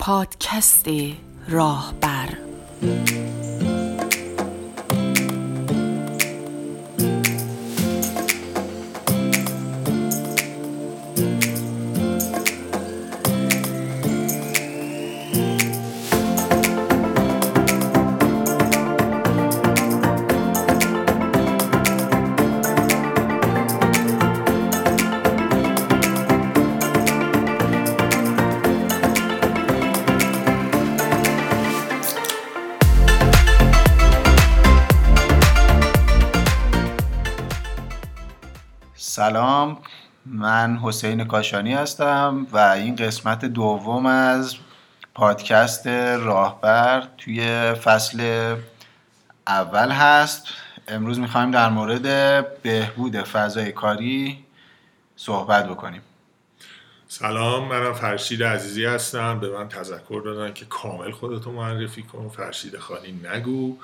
پادکست راهبر. حسین کاشانی هستم و این قسمت دوم از پادکست راهبر توی فصل اول هست. امروز می‌خوایم در مورد بهبود فضای کاری صحبت بکنیم. سلام منم فرشید عزیزی هستم. به من تذکر دادن که کامل خودتو معرفی کن. فرشید خانی نگو.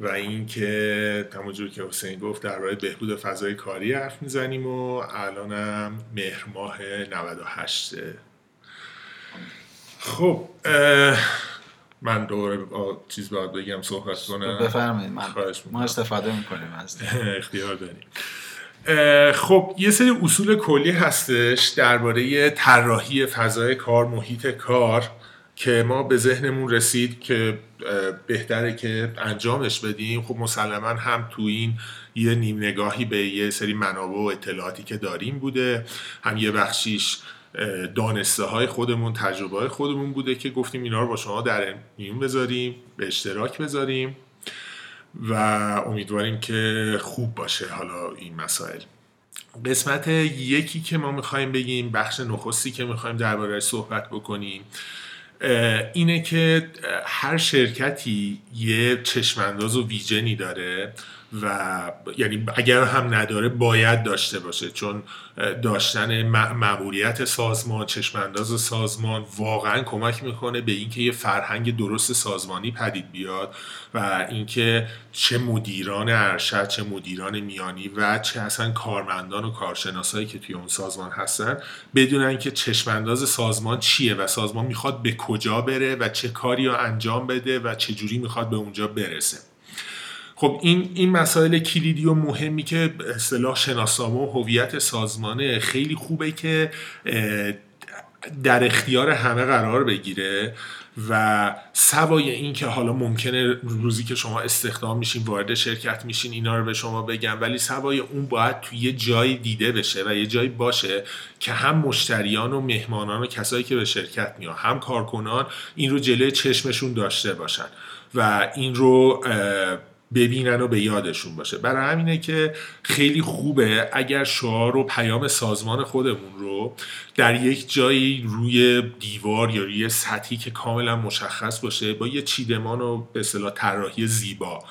و اینکه همونجور که حسین گفت درباره بهبود فضای کاری حرف می‌زنیم و الانم مهر ماه 98 خب من دوباره با چیز باید بگم صحبت کنم. بفرمایید ما استفاده می‌کنیم از اختیار داریم. خب یه سری اصول کلی هستش درباره طراحی فضای کار محیط کار. که ما به ذهنمون رسید که بهتره که انجامش بدیم. خب مسلما هم تو این یه نیم نگاهی به یه سری منابع و اطلاعاتی که داریم بوده. هم یه بخشیش دانسته های خودمون تجربه های خودمون بوده که گفتیم اینا رو با شما در میون بذاریم به اشتراک بذاریم و امیدواریم که خوب باشه حالا این مسائل. قسمت یکی که ما می‌خوایم بگیم بخش نخستی که می‌خوایم درباره صحبت بکنیم اینه که هر شرکتی یه چشمانداز و ویژنی داره. و یعنی اگر هم نداره باید داشته باشه. چون داشتن مأموریت سازمان چشمانداز سازمان واقعا کمک می‌کنه به اینکه یه فرهنگ درست سازمانی پدید بیاد و اینکه چه مدیران ارشد چه مدیران میانی و چه اصلا کارمندان و کارشناسایی که توی اون سازمان هستن بدونن که چشمانداز سازمان چیه و سازمان می‌خواد به کجا بره و چه کاری رو انجام بده و چه جوری می‌خواد به اونجا برسه. خب این این مسائل کلیدی و مهمی که اصطلاح شناسنامه و هویت سازمانه خیلی خوبه که در اختیار همه قرار بگیره و سوای این که حالا ممکنه روزی که شما استخدام میشین وارد شرکت میشین اینا رو به شما بگم ولی سوای اون باید توی یه جایی دیده بشه و یه جایی باشه که هم مشتریان و مهمانان و کسایی که به شرکت میان هم کارکنان این رو جلوی چشمشون داشته باشن و این رو ببینن و به یادشون باشه. برای همینه که خیلی خوبه اگر شعار و پیام سازمان خودمون رو در یک جایی روی دیوار یا روی سطحی که کاملا مشخص باشه با یه چیدمان و به اصطلاح طراحی زیبا.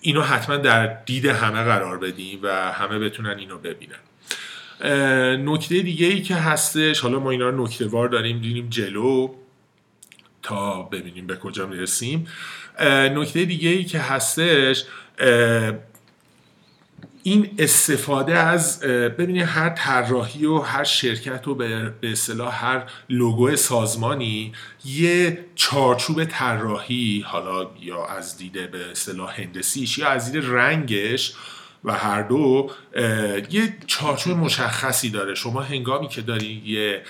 اینو حتما در دید همه قرار بدیم و همه بتونن اینو ببینن. نکته دیگه ای که هستش حالا ما اینا رو نکته وار داریم دیدیم جلو. تا ببینیم به کجا می‌رسیم. نکته دیگه ای که هستش این استفاده از ببینید هر طراحی و هر شرکت و به اصطلاح هر لوگو سازمانی یه چارچوب طراحی حالا یا از دیده به اصطلاح هندسیش یا از دید رنگش و هر دو یه چارچوب مشخصی داره. شما هنگامی که داری یه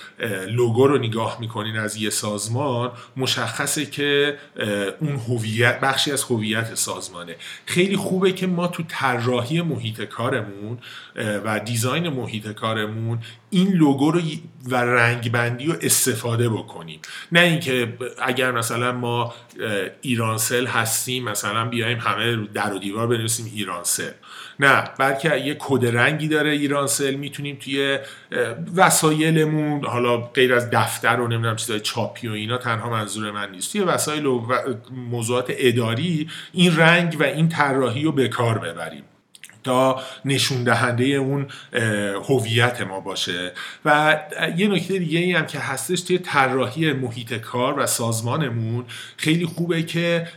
لوگو رو نگاه می‌کنین از یه سازمان مشخصه که اون هویت بخشی از هویت سازمانه. خیلی خوبه که ما تو طراحی محیط کارمون و دیزاین محیط کارمون این لوگو رو و رنگبندی رو استفاده بکنیم. نه اینکه اگر مثلا ما ایرانسل هستیم مثلا بیایم همه در و دیوار بنویسیم ایرانسل نه بلکه یه کد رنگی داره ایرانسل می‌تونیم توی وسایلمون حالا غیر از دفتر و نمی‌دونم چیزای چاپی و اینا تنها منظور من نیست. توی وسایل و موضوعات اداری این رنگ و این طراحی رو به کار ببریم تا نشون دهنده اون هویت ما باشه. و یه نکته دیگه ای هم که هستش توی طراحی محیط کار و سازمانمون خیلی خوبه که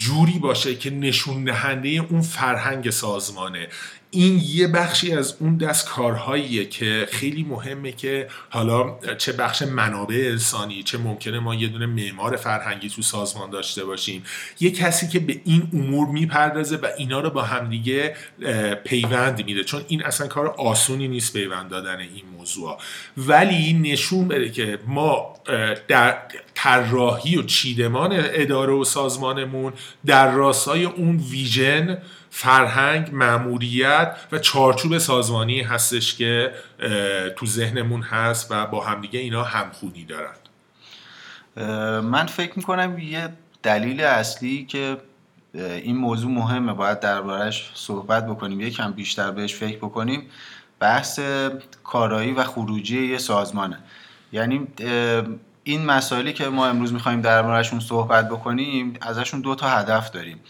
جوری باشه که نشون دهنده اون فرهنگ سازمانه. این یه بخشی از اون دست کارهاییه که خیلی مهمه که حالا چه بخش منابع انسانی چه ممکنه ما یه دونه معمار فرهنگی تو سازمان داشته باشیم. یه کسی که به این امور می‌پردازه و اینا رو با همدیگه پیوند میده. چون این اصلا کار آسونی نیست پیوند دادن این موضوع ولی نشون بده که ما در طراحی و چیدمان اداره و سازمانمون در راستای اون ویژن فرهنگ معموریت و چارچوب سازمانی هستش که تو ذهنمون هست و با همدیگه اینا همخونی دارن. من فکر می‌کنم یه دلیل اصلی که این موضوع مهمه باید دربارش صحبت بکنیم یکم بیشتر بهش فکر بکنیم. بحث کارایی و خروجی یه سازمانه. یعنی این مسائلی که ما امروز می‌خوایم دربارهشون صحبت بکنیم ازشون دو تا هدف داریم.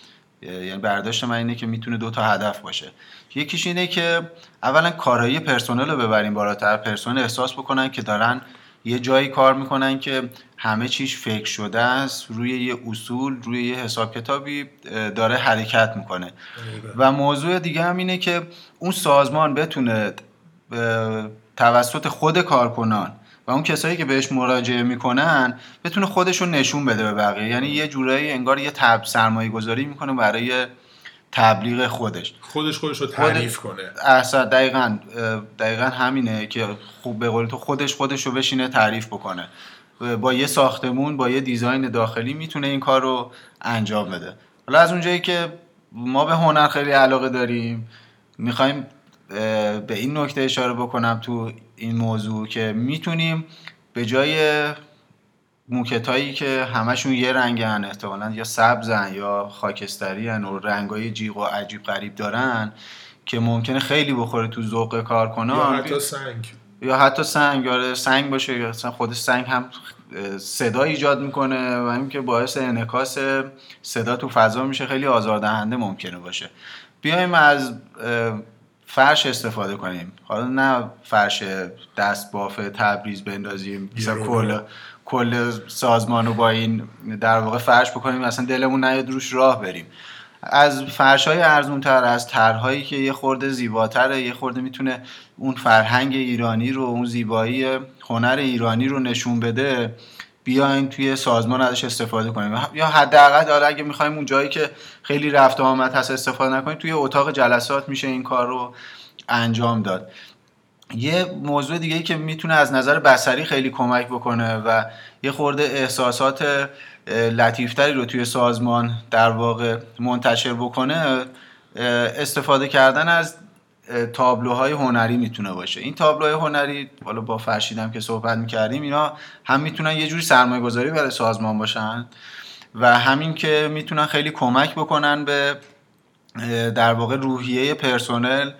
یعنی برداشت من اینه که می‌تونه دو تا هدف باشه. یکیش اینه که اولا کارایی پرسنل رو ببریم بالاتر پرسنل احساس بکنن که دارن یه جایی کار می‌کنن که همه چیش فکر شده است روی یه اصول روی یه حساب کتابی داره حرکت می‌کنه. و موضوع دیگه هم اینه که اون سازمان بتونه توسط خود کارکنان و اون کسایی که بهش مراجعه می‌کنن بتونه خودشون نشون بده به بقیه. یعنی یه جورایی انگار یه تب سرمایه گذاری می‌کنه برای تبلیغ خودش. خودش خودش رو تعریف کنه. احسن دقیقا دقیقا همینه که خوب به قول تو خودش خودش رو بشینه تعریف بکنه. با یه ساختمون با یه دیزاین داخلی می‌تونه این کار رو انجام بده. حالا از اونجایی که ما به هنر خیلی علاقه داریم می‌خوایم به این نکته اشاره بکنم تو این موضوع که می‌تونیم به جای موکتایی که همشون یه رنگن احتمالا یا سبزن یا خاکستری هن و رنگای جیغ و عجیب غریب دارن که ممکنه خیلی بخوره تو ذوق کارکنان یا حتی سنگ. یا حتی سنگ یا سنگ باشه یا خود سنگ هم صدا ایجاد می‌کنه و اینکه باعث انعکاس صدا تو فضا میشه خیلی آزاردهنده ممکنه باشه. بیایم از فرش استفاده کنیم. حالا نه فرش دست باف تبریز بندازیم مثلا کل کل سازمان رو با این در واقع فرش بکنیم اصلا دلمون نیاد روش راه بریم. از فرش های ارزون تر از طرحهایی که یه خورده زیباتره یه خورده می‌تونه اون فرهنگ ایرانی رو اون زیبایی هنر ایرانی رو نشون بده. بیاین توی سازمان ازش استفاده کنیم. یا حداقل حالا اگه می‌خوایم اون جایی که خیلی رفت آمد هست استفاده نکنیم توی اتاق جلسات میشه این کار رو انجام داد. یه موضوع دیگه که می‌تونه از نظر بسری خیلی کمک بکنه و یه خورده احساسات لطیفتری رو توی سازمان در واقع منتشر بکنه استفاده کردن از تابلوهای هنری می‌تونه باشه. این تابلوهای هنری حالا با فرشیدم که صحبت می‌کردیم اینا هم می‌تونن یه جوری سرمایه گذاری برای سازمان باشن و همین که می‌تونن خیلی کمک بکنن به در واقع روحیه پرسنل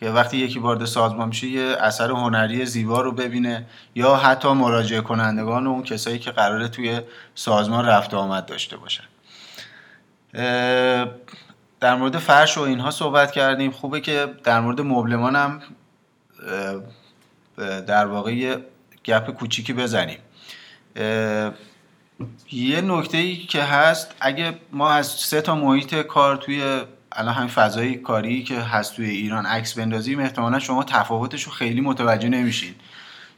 که وقتی یکی وارد سازمان میشه یه اثر هنری زیبا رو ببینه یا حتی مراجعه کنندگان و اون کسایی که قراره توی سازمان رفت آمد داشته باشن. در مورد فرش و اینها صحبت کردیم. خوبه که در مورد مبلمان هم در واقع یه گپ کوچیکی بزنیم. یه نکته ای که هست اگه ما از سه تا محیط کار توی الان همین فضای کاری که هست توی ایران عکس بندازیم احتمالا شما تفاوتش رو خیلی متوجه نمیشین.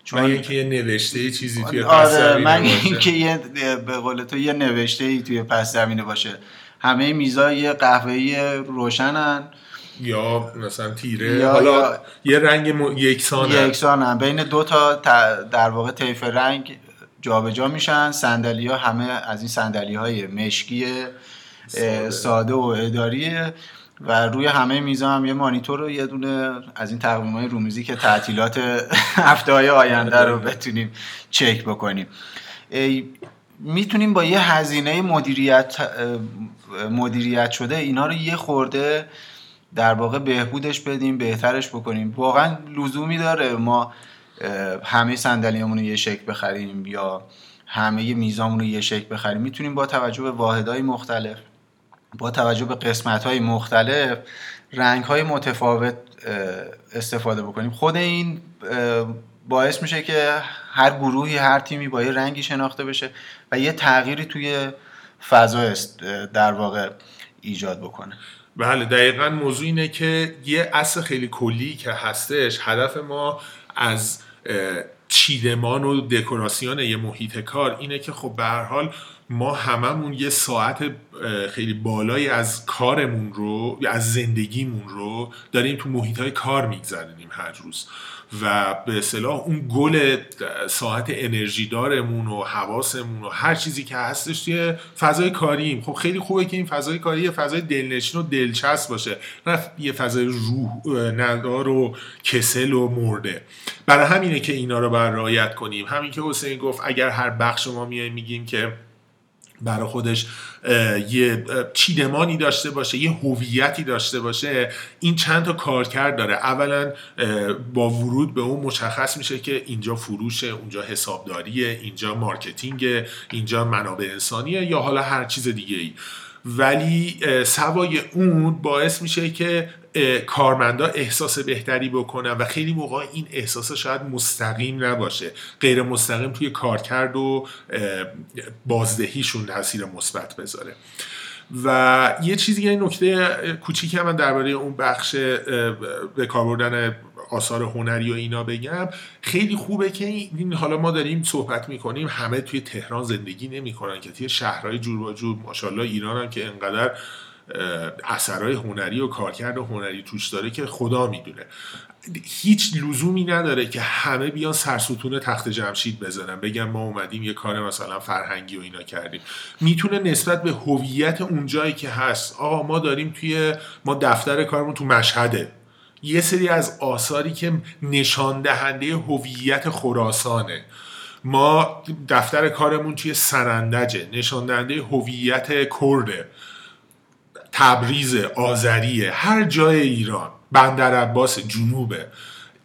چون اینکه یه نوشته چیزی توی پس آره من اینکه یه به قول تو یه نوشته ای توی پس زمینه باشه. همه میزای قهوه‌ای روشنن. یا مثلا تیره. یا حالا یه رنگ م... یکسانن یکسانن بین دو تا در واقع طیف رنگ جابجا میشن. صندلی ها همه از این صندلی های مشکی ساده. ساده و اداریه و روی همه میزا هم یه مانیتور و یه دونه از این تقویم های رومیزی که تعطیلات هفته های آینده رو بتونیم چک بکنیم. می‌تونیم با یه هزینه مدیریت مدیریت شده اینا رو یه خورده در واقع بهبودش بدیم بهترش بکنیم. واقعا لزومی داره ما همه صندلیامون رو یه شکل بخریم یا همه میزامون رو یه شکل بخریم. می‌تونیم با توجه به واحدهای مختلف با توجه به قسمت های مختلف رنگ های متفاوت استفاده بکنیم. خود این باعث میشه که هر گروهی هر تیمی با یه رنگی شناخته بشه و یه تغییری توی فضا در واقع ایجاد بکنه. بله دقیقا موضوع اینه که یه اصل خیلی کلی که هستش هدف ما از چیدمان و دکوراسیون یه محیط کار اینه که خب به هر حال ما هممون یه ساعت خیلی بالایی از کارمون رو از زندگیمون رو داریم تو محیط های کار میگذرونیم هر روز. و به اصطلاح اون گل ساعت انرژی دارمون و حواسمون و هر چیزی که هستش توی فضای کاریم. خب خیلی خوبه که این فضای کاری یه فضای دلنشین و دلچسب باشه نه یه فضای روح ندار و کسل و مرده. برای همینه که اینا رو بر رعایت کنیم. همین که حسین گفت اگر هر بخش ما میایم میگیم که برای خودش یه چیدمانی داشته باشه یه هویتی داشته باشه این چند تا کارکرد داره. اولا با ورود به اون مشخص میشه که اینجا فروشه اونجا حسابداریه اینجا marketing اینجا منابع انسانیه یا حالا هر چیز دیگه ای ولی سوای اون باعث میشه که کارمندا احساس بهتری بکنن و خیلی موقع این احساس شاید مستقیم نباشه. غیر مستقیم توی کارکرد و بازدهیشون تاثیر مثبت بذاره. و یه چیزی یه نکته کوچیکی من درباره اون بخش به کار بردن آثار هنری و اینا بگم. خیلی خوبه که این حالا ما داریم صحبت می‌کنیم همه توی تهران زندگی نمی‌کنن که توی شهرهای جور و جور ماشاءالله ایران هم که انقدر اثرهای هنری و کارکرد هنری توش داره که خدا می‌دونه. هیچ لزومی نداره که همه بیان سرستون تخت جمشید بزنن. بگن ما اومدیم یه کار مثلا فرهنگی و اینا کردیم. می‌تونه نسبت به هویت اون جایی که هست آقا ما داریم توی ما دفتر کارمون تو مشهده. یه سری از آثاری که نشان دهنده هویت خراسانه. ما دفتر کارمون توی سرندجه نشان دهنده هویت کرده. تبریز آذریه هر جای ایران بندر عباس جنوبه.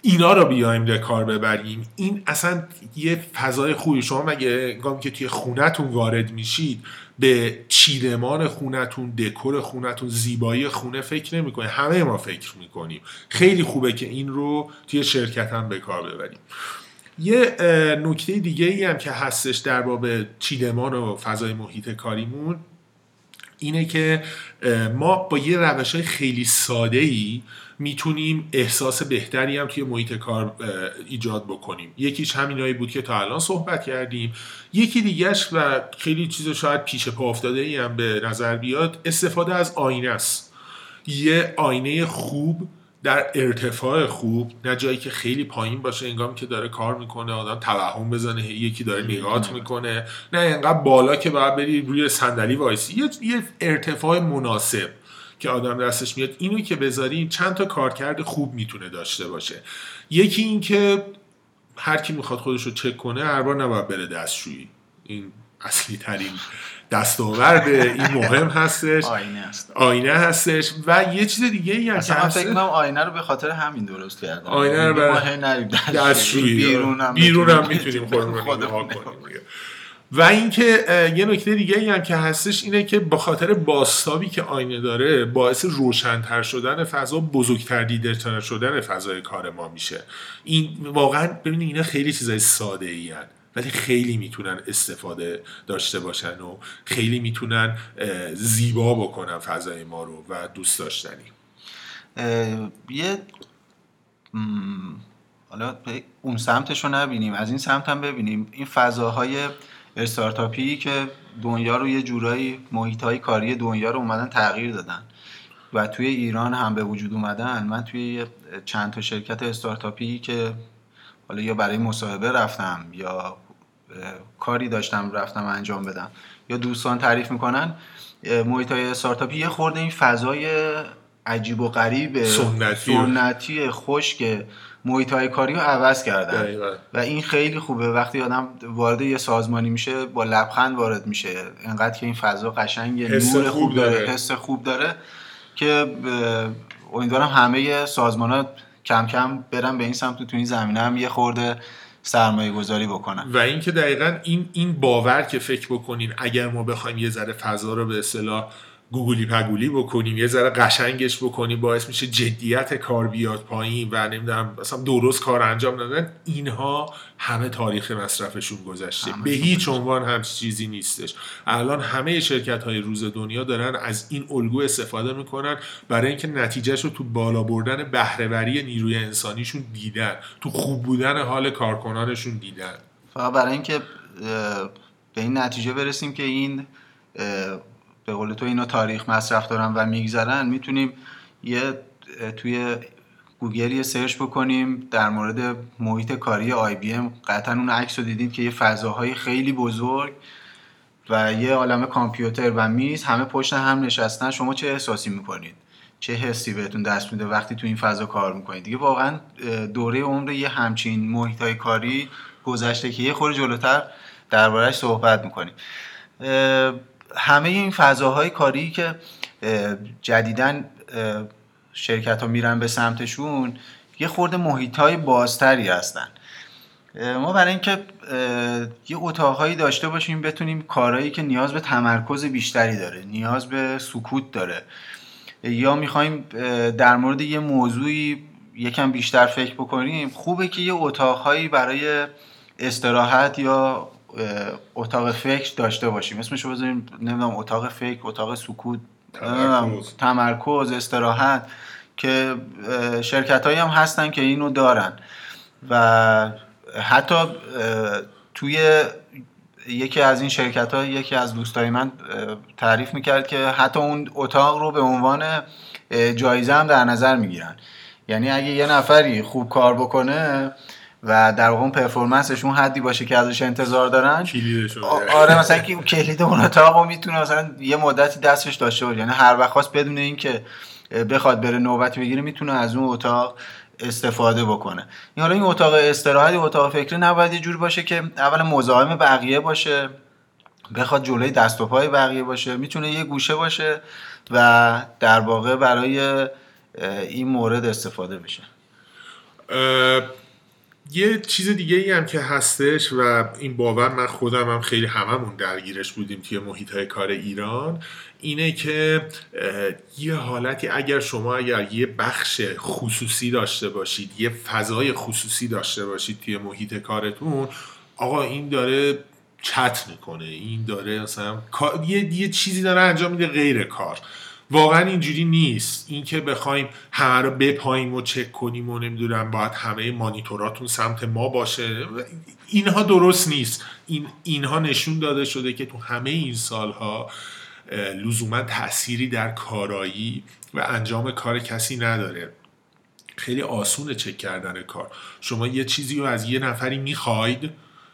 اینا رو بیایم به کار ببریم. این اصلا یه فضای خوبی. شما مگه گام که توی خونتون وارد میشید به چیدمان خونتون دکور خونتون زیبایی خونه فکر نمی‌کنید همه ما فکر می‌کنیم. خیلی خوبه که این رو توی شرکت هم به کار ببریم. یه نکته دیگه ای هم که هستش در باب چیدمان و فضای محیط کاریمون اینه که ما با یه روش های خیلی ساده ای می‌تونیم احساس بهتری هم توی محیط کار ایجاد بکنیم. یکیش همینایی بود که تا الان صحبت کردیم. یکی دیگهش و خیلی چیز شاید پیش پا افتاده ای هم به نظر بیاد استفاده از آینه است. یه آینه خوب در ارتفاع خوب نه جایی که خیلی پایین باشه انگام که داره کار می‌کنه آدم توهم بزنه یکی داره نگات می‌کنه. نه انقدر بالا که باید بری روی صندلی وایسی. یه ارتفاع مناسب که آدم دستش میاد. اینو که بذاریم چند تا کارکرد خوب می‌تونه داشته باشه. یکی این که هر کی می‌خواد خودش رو چک کنه هر بار نباید بره دستشویی. این اصلی ترین دستاورد این مهم هستش. آینه هست آینه هستش. و یه چیز دیگه ای هم که فکر کنم آینه رو به خاطر همین درست کردن. آینه رو برای دستشویی. بیرون هم بیرون هم می‌تونیم. خودمون کنیم و اینکه یه نکته دیگه ای هم که هستش اینه که با خاطر باستابی که آینه داره باعث روشنتر شدن فضا بزرگتر دیدتر شدن فضای کار ما میشه. این واقعا ببینید اینا خیلی چیزای ساده ای هن. ولی خیلی می‌تونن استفاده داشته باشن و خیلی می‌تونن زیبا بکنن فضای ما رو و دوست داشتنی. یه حالا اون سمتش رو نبینیم از این سمت هم ببینیم. این فضاهای استارتاپی که دنیا رو یه جورایی محیط های کاری دنیا رو اومدن تغییر دادن و توی ایران هم به وجود اومدن. من توی چند تا شرکت استارتاپی که حالا یا برای مصاحبه رفتم یا کاری داشتم رفتم انجام بدم. یا دوستان تعریف می‌کنن محیط های استارتاپی یه خورده این فضای عجیب و غریب سنتی, سنتی خشک محیط های کاری رو عوض کردن. و این خیلی خوبه. وقتی آدم وارد یه سازمانی میشه با لبخند وارد میشه. انقدر که این فضا قشنگ نور خوب داره حس خوب داره که امیدوارم همه سازمان ها کم کم برن به این سمت تو این زمینه هم یه خورده سرمایه گذاری بکنن و اینکه دقیقا این این باور که فکر بکنین اگر ما بخوایم یه ذره فضا رو به اصطلاح گوگلی پگولی بکنیم یه ذره قشنگش بکنیم باعث میشه جدیت کار بیاد پایین و نمی‌دونم مثلا درست کار انجام دادن اینها همه تاریخ مصرفشون گذشته. به هیچ عنوان هم چیزی نیستش. الان همه شرکت های روز دنیا دارن از این الگو استفاده می‌کنن برای اینکه نتیجهش رو تو بالا بردن بهرهوری نیروی انسانیشون دیدن. تو خوب بودن حال کارکنانشون دیدن. فقط برای اینکه به این نتیجه برسیم که این به قول تو اینا تاریخ مصرف دارن و میگذرن می‌تونیم یه توی گوگل یه search بکنیم در مورد محیط کاری IBM. قطعا اون عکس رو دیدید که یه فضاهای خیلی بزرگ و یه عالم کامپیوتر و میز همه پشت هم نشستن. شما چه احساسی می‌کنید؟ چه حسی بهتون دست میده وقتی تو این فضا کار می‌کنید؟ دیگه واقعا دوره عمر یه همچین محیط های کاری گذشته که یه خورده جلوتر دربارهش صحبت می‌کنیم. همه این فضاهای کاری که جدیدن شرکت ها میرن به سمتشون یه خورده محیط های بازتری هستن. ما برای اینکه یه اتاقهایی داشته باشیم بتونیم کارهایی که نیاز به تمرکز بیشتری داره نیاز به سکوت داره. یا می‌خوایم در مورد یه موضوعی یکم بیشتر فکر بکنیم خوبه که یه اتاقهایی برای استراحت یا اتاق فکر داشته باشیم. اسمشو بذاریم نمی‌دونم اتاق فکر اتاق سکوت تمرکز, تمرکز استراحت که شرکت هایی هم هستن که اینو دارن. و حتی توی یکی از این شرکت ها یکی از دوستای من تعریف می‌کرد که حتی اون اتاق رو به عنوان جایزه هم در نظر می‌گیرن. یعنی اگه یه نفری خوب کار بکنه و در واقع پرفورمنسش اون حدی باشه که ازش انتظار دارن. آره مثلا که کلید اون اتاق می‌تونه مثلا یه مدتی دستش داشته باشه. یعنی هر وقت خواست بدون اینکه بخواد بره نوبت بگیره می‌تونه از اون اتاق استفاده بکنه. این حالا این اتاق استراحت اتاق فکری نباید یه جور باشه که اول مزاحم بقیه باشه بخواد جلوی دست و پای بقیه باشه. می‌تونه یه گوشه باشه و در واقع برای این مورد استفاده بشه. یه چیز دیگه ای هم که هستش و این باور من خودم هم خیلی هممون درگیرش بودیم توی محیط های کار ایران اینه که یه حالتی اگر شما اگر یه بخش خصوصی داشته باشید یه فضای خصوصی داشته باشید توی محیط کارتون آقا این داره چت می‌کنه این داره مثلا یه, یه چیزی داره انجام میده غیر کار. واقعا اینجوری نیست. اینکه بخوایم همه رو بپاییم و چک کنیم و نمی‌دونم باید همه مانیتوراتون سمت ما باشه. اینها درست نیست. این اینها نشون داده شده که تو همه این سالها لزوما تأثیری در کارایی و انجام کار کسی نداره. خیلی آسونه چک کردن کار. شما یه چیزی رو از یه نفری می‌خواید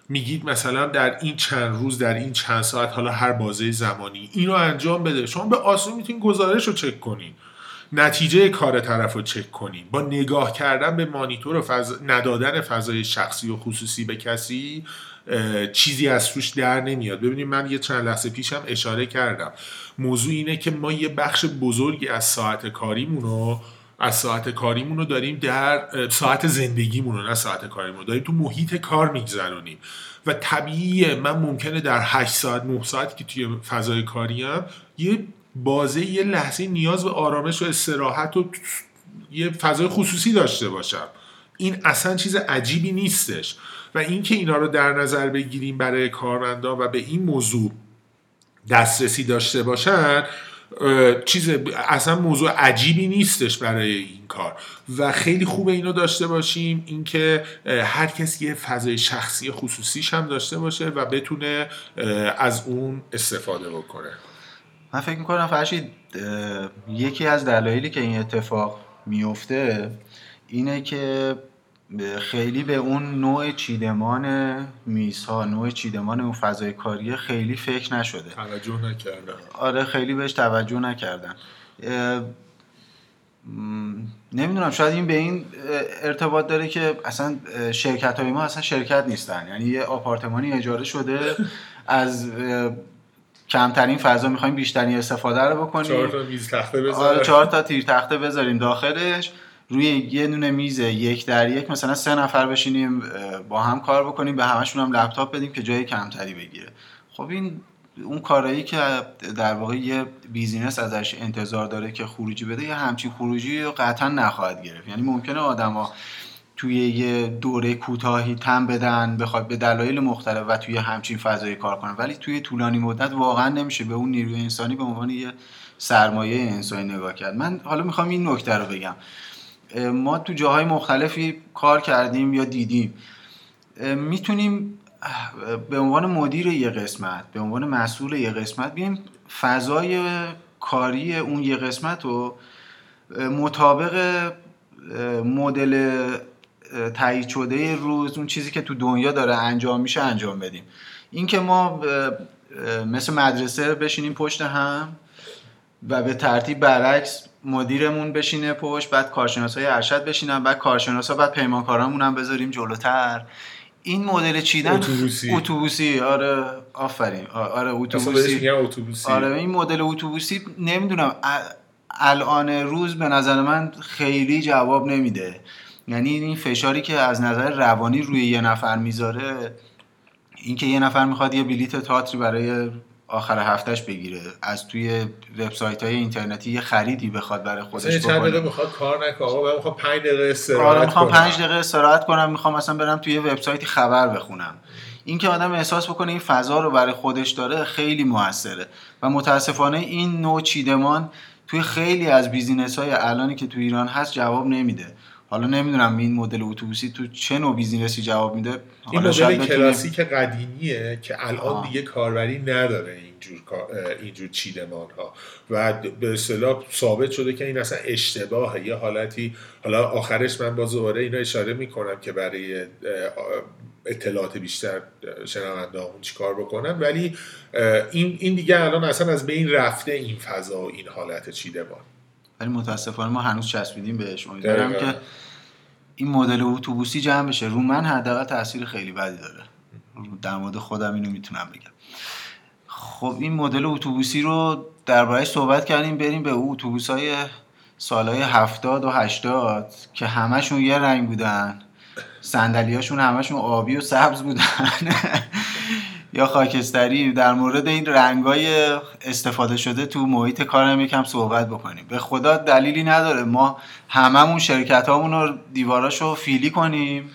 میگید مثلا در این چند روز در این چند ساعت حالا هر بازه زمانی اینو انجام بده. شما به آسون می‌تونید گزارش رو چک کنین. نتیجه کار طرف رو چک کنین. با نگاه کردن به مانیتور و ندادن فضای شخصی و خصوصی به کسی چیزی از توش در نمیاد. ببینید من یه چند لحظه پیشم اشاره کردم. موضوع اینه که ما یه بخش بزرگی از ساعت کاریمون رو از ساعت کاریمون رو داریم در ساعت زندگیمون رو نه ساعت کاریمون داریم تو محیط کار میگذرونیم. و طبیعیه من ممکنه در 8 ساعت 9 ساعت که توی فضای کاریم یه بازه یه لحظه نیاز به آرامش و استراحت و یه فضای خصوصی داشته باشم. این اصلا چیز عجیبی نیستش. و اینکه اینا رو در نظر بگیریم برای کارمندان و به این موضوع دسترسی داشته باشن چیز اصلا موضوع عجیبی نیستش برای این کار. و خیلی خوبه اینو داشته باشیم اینکه هر کسی یه فضای شخصی خصوصیش هم داشته باشه و بتونه از اون استفاده بکنه. من فکر می‌کنم فرشید یکی از دلایلی که این اتفاق میفته اینه که خیلی به اون نوع چیدمان میزها نوع چیدمان اون فضای کاری خیلی فکر نشده. توجه نکردن آره خیلی بهش توجه نکردن نمی‌دونم شاید این به این ارتباط داره که اصلا شرکت های ما اصلا شرکت نیستن. یعنی یه آپارتمانی اجاره شده از کمترین فضا می‌خوایم بیشترین استفاده رو بکنیم. چهار تا میز تخته آره چهار تا تیر تخته بذاریم داخلش. روی یه دونه میز یک در یک مثلا سه نفر بشینیم با هم کار بکنیم به همشون هم لپتاپ بدیم که جای کمتری بگیره. خب این اون کارایی که در واقع یه بیزینس ازش انتظار داره که خروجی بده یه همچین خروجی رو قطعا نخواهد گرفت. یعنی ممکنه آدما توی یه دوره کوتاهی تم بدن بخواد به دلایل مختلف و توی همچین فضایی کار کنن. ولی توی طولانی مدت واقعا نمیشه به اون نیروی انسانی به عنوان یه سرمایه انسانی نگاه کرد. من حالا می‌خوام این نکته رو بگم. ما تو جاهای مختلفی کار کردیم یا دیدیم. می‌تونیم به عنوان مدیر یه قسمت به عنوان مسئول یه قسمت بیم فضای کاری اون یه قسمت رو مطابق مدل تایید شده روز اون چیزی که تو دنیا داره انجام میشه انجام بدیم. اینکه ما مثل مدرسه بشینیم پشت هم و به ترتیب برعکس مدیرمون بشینه پشت بعد کارشناس های ارشد بشینن بعد کارشناس ها بعد پیمانکارامون هم بذاریم جلوتر. این مدل چیدن اتوبوسی. اتوبوسی. آره آفرین. آره اتوبوسی. آره این مدل اتوبوسی نمی‌دونم. الان روز به نظر من خیلی جواب نمیده. یعنی این فشاری که از نظر روانی روی یه نفر می‌ذاره اینکه یه نفر می‌خواد یه بلیت تاتری برای آخر هفتهش بگیره. از توی وبسایت های اینترنتی یه خریدی بخواد برای خودش بکنه چند دقیقه می‌خواد کار نکنه. آقا می‌خوام 5 دقیقه استراحت آره می‌خوام 5 دقیقه استراحت کنم. می‌خوام مثلا برم توی یه وبسایتی خبر بخونم. اینکه آدم احساس بکنه این فضا رو برای خودش داره خیلی موثره. و متاسفانه این نوع چیدمان توی خیلی از business های الانی که تو ایران هست جواب نمیده. حالا نمی‌دونم این مدل اتوبوسی تو چه نوع business ی جواب میده. این مدل کلاسیک قدیمیه که الان دیگه کاربری نداره اینجور اینجور چیدمان ها و به اصطلاح ثابت شده که این اصلا اشتباهه. یه حالتی حالا آخرش من باز دوباره اینا اشاره می‌کنم که برای اطلاعات بیشتر شنونده همون چیکار بکنن. ولی این این دیگه الان اصلا از بین رفته این فضا و این حالت چیدمان. ولی متاسفانه ما هنوز چسبیدیم بهش. امیدوارم که این مدل اتوبوسی جمع بشه. رو من حداقل تاثیر خیلی بدی داره. در مورد خودم اینو می‌تونم بگم. خب این مدل اتوبوسی رو دربارهش صحبت کردیم. بریم به اتوبوس های سالهای هفتاد و هشتاد که همشون یه رنگ بودن. هاشون همشون آبی و سبز بودن. یا خاکستری در مورد این رنگای استفاده شده تو محیط کارم یکم صحبت بکنیم. به خدا دلیلی نداره. ما هممون شرکت هامون رو دیواراشو فیلی کنیم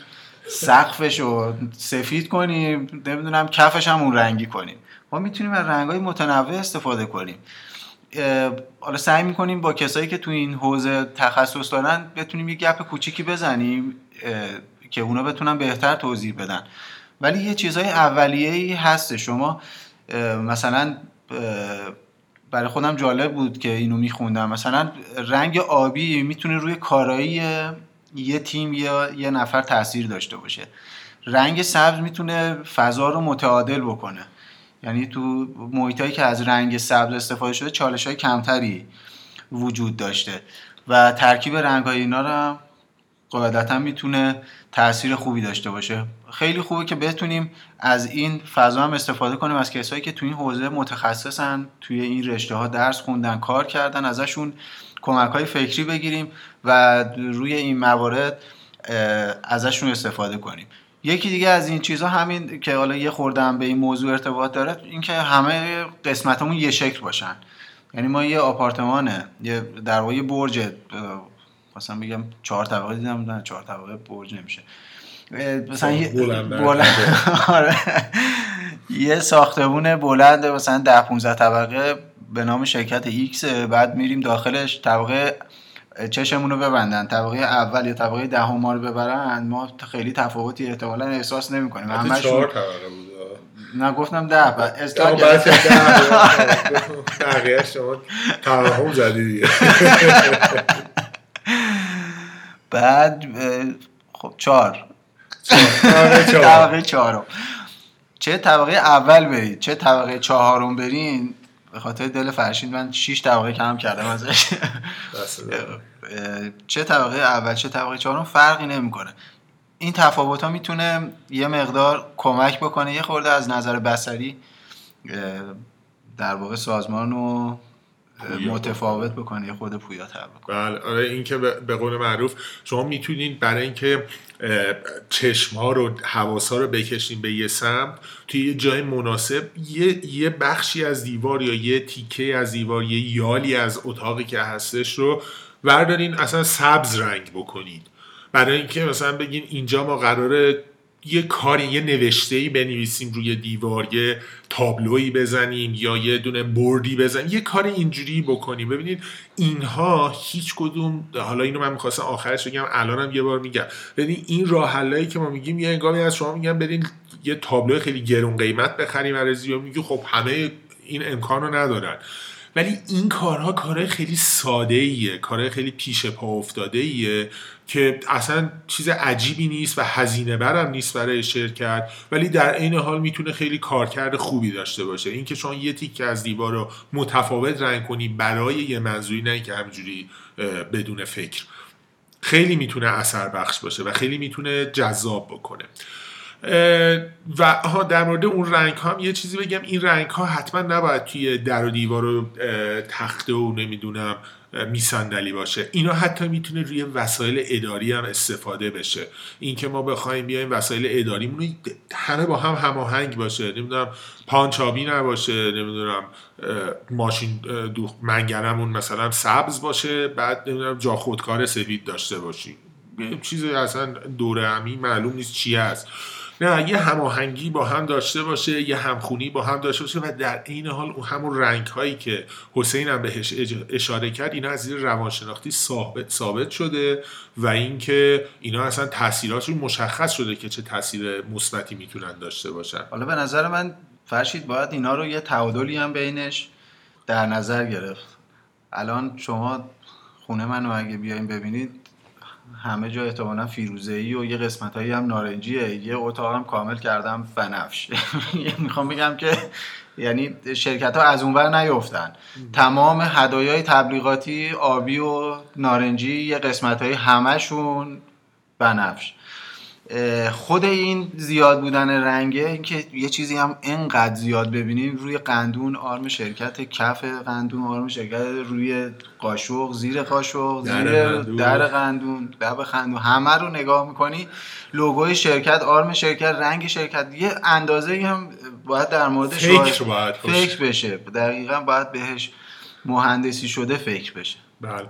سقفش رو سفید کنیم نمی‌دونم کفش هم اون رنگی کنیم. ما می‌تونیم از رنگای متنوع استفاده کنیم. حالا سعی می‌کنیم با کسایی که تو این حوزه تخصص دارن بتونیم یه گپ کوچیکی بزنیم که اونا بتونن بهتر توضیح بدن. ولی یه چیزهای اولیه هست شما مثلا برای خودم جالب بود که اینو میخوندم. مثلا رنگ آبی می‌تونه روی کارایی یه تیم یا یه نفر تاثیر داشته باشه. رنگ سبز می‌تونه فضا رو متعادل بکنه. یعنی تو محیطایی که از رنگ سبز استفاده شده چالش های کمتری وجود داشته. و ترکیب رنگ های اینا رو قاعدتا می‌تونه تاثیر خوبی داشته باشه. خیلی خوبه که بتونیم از این فضا هم استفاده کنیم از کسایی که توی این حوزه متخصصن توی این رشته ها درس خوندن کار کردن ازشون کمک های فکری بگیریم و روی این موارد ازشون استفاده کنیم. یکی دیگه از این چیزها همین که حالا یه خوردم به این موضوع ارتباط داره اینکه همه قسمتمون یه شکل باشن. یعنی ما یه آپارتمانه یه در واقع برج مثلا بگم چهار طبقه دیدم نه چهار طبقه برج نمیشه. مثلا یه آره. یه ساختمون بلند مثلا ده 15 طبقه به نام شرکت ایکس. بعد میریم داخلش طبقه چشمون رو ببندن. طبقه اول یا طبقه دهم ما رو ببرن. ما خیلی تفاوتی احتمالا احساس نمی کنیم همش چهار طبقه بود. نه گفتم ده استاد بقیه شما توهم زدی بعد خب چهار. طبقه چهارم. چه طبقه اول برید؟ چه طبقه چهارم برین؟ به خاطر دل فرشید من 6 طبقه کم کردم ازش. چه طبقه اول چه طبقه چهارم؟ فرقی نمی‌کنه. این تفاوت ها می‌تونه یه مقدار کمک بکنه. یه خورده از نظر بسری در واقع سازمان رو متفاوت بکنه یا خود پویا تر بکنه. بله آره این که به قول معروف شما می‌تونید برای اینکه چشم ها رو حواس ها رو بکشین به یه سمت توی یه جای مناسب یه, یه بخشی از دیوار یا یه تیکه از دیوار یه یالی از اتاقی که هستش رو وردارین اصلا سبز رنگ بکنید برای اینکه مثلا بگین اینجا ما قراره یه کاری یه نوشته ای بنویسیم روی دیوار یه تابلویی بزنیم یا یه دونه بردی بزنیم. یه کار اینجوری بکنیم. ببینید اینها هیچ کدوم حالا اینو من می‌خواستم آخرش بگم الانم یه بار میگم. ببینید این راه که ما میگیم یه انگامی از شما میگم برین یه تابلو خیلی گرون قیمت بخریم یا میگی خب همه این امکان رو ندارن. ولی این کارها کارهای خیلی ساده ایه کارهای خیلی پیش پا افتاده ایه که اصلا چیز عجیبی نیست و هزینه برم نیست برای شرکت ولی در عین حال می‌تونه خیلی کارکرد خوبی داشته باشه. اینکه شما یه تیکه از دیوار رو متفاوت رنگ کنی برای یه منظوری نه که همینجوری بدون فکر. خیلی می‌تونه اثر بخش باشه و خیلی می‌تونه جذاب بکنه. و ها در مورد اون رنگ ها هم یه چیزی بگم. این رنگ ها حتما نباید توی در و دیوار و تخته و نمی‌دونم میسندلی باشه. اینا حتی می‌تونه روی وسایل اداری هم استفاده بشه. اینکه ما بخوایم بیایم وسایل اداریمون همه با هم هماهنگ باشه. نمی‌دونم پانچابی نباشه. نمی‌دونم ماشین دوخ منگرمون مثلا سبز باشه. بعد نمی‌دونم جا خودکار سفید داشته باشیم چیزی اصلا دوره همی معلوم نیست چی هست. نه یه هماهنگی با هم داشته باشه یه همخونی با هم داشته باشه و در این حال اون همون رنگ هایی که حسین هم بهش اشاره کرد اینا از زیر روانشناختی ثابت ثابت شده و اینکه اینا اصلا تاثیراتشون مشخص شده که چه تاثیر مثبتی می‌تونن داشته باشن. حالا به نظر من فرشید باید اینا رو یه تعادلی هم بینش در نظر گرفت. الان شما خونه منو اگه بیاین ببینید همه جا احتمالا فیروزه ای و یه قسمت هایی هم نارنجیه. یه اتاق هم کامل کردم بنفش می‌خوام بگم که یعنی شرکت ها از اونور نیفتن. تمام هدایای تبلیغاتی آبی و نارنجی یه قسمت های همشون بنفش خود این زیاد بودن رنگه اینکه یه چیزی هم انقدر زیاد ببینیم روی قندون آرم شرکت کف قندون آرم شرکت روی قاشق زیر قاشق زیر در قندون دب قندون. همه رو نگاه می‌کنی لوگوی شرکت آرم شرکت رنگ شرکت یه اندازه هم باید در مورد فکر باید فکر بشه. دقیقا باید بهش مهندسی شده فکر بشه. بله.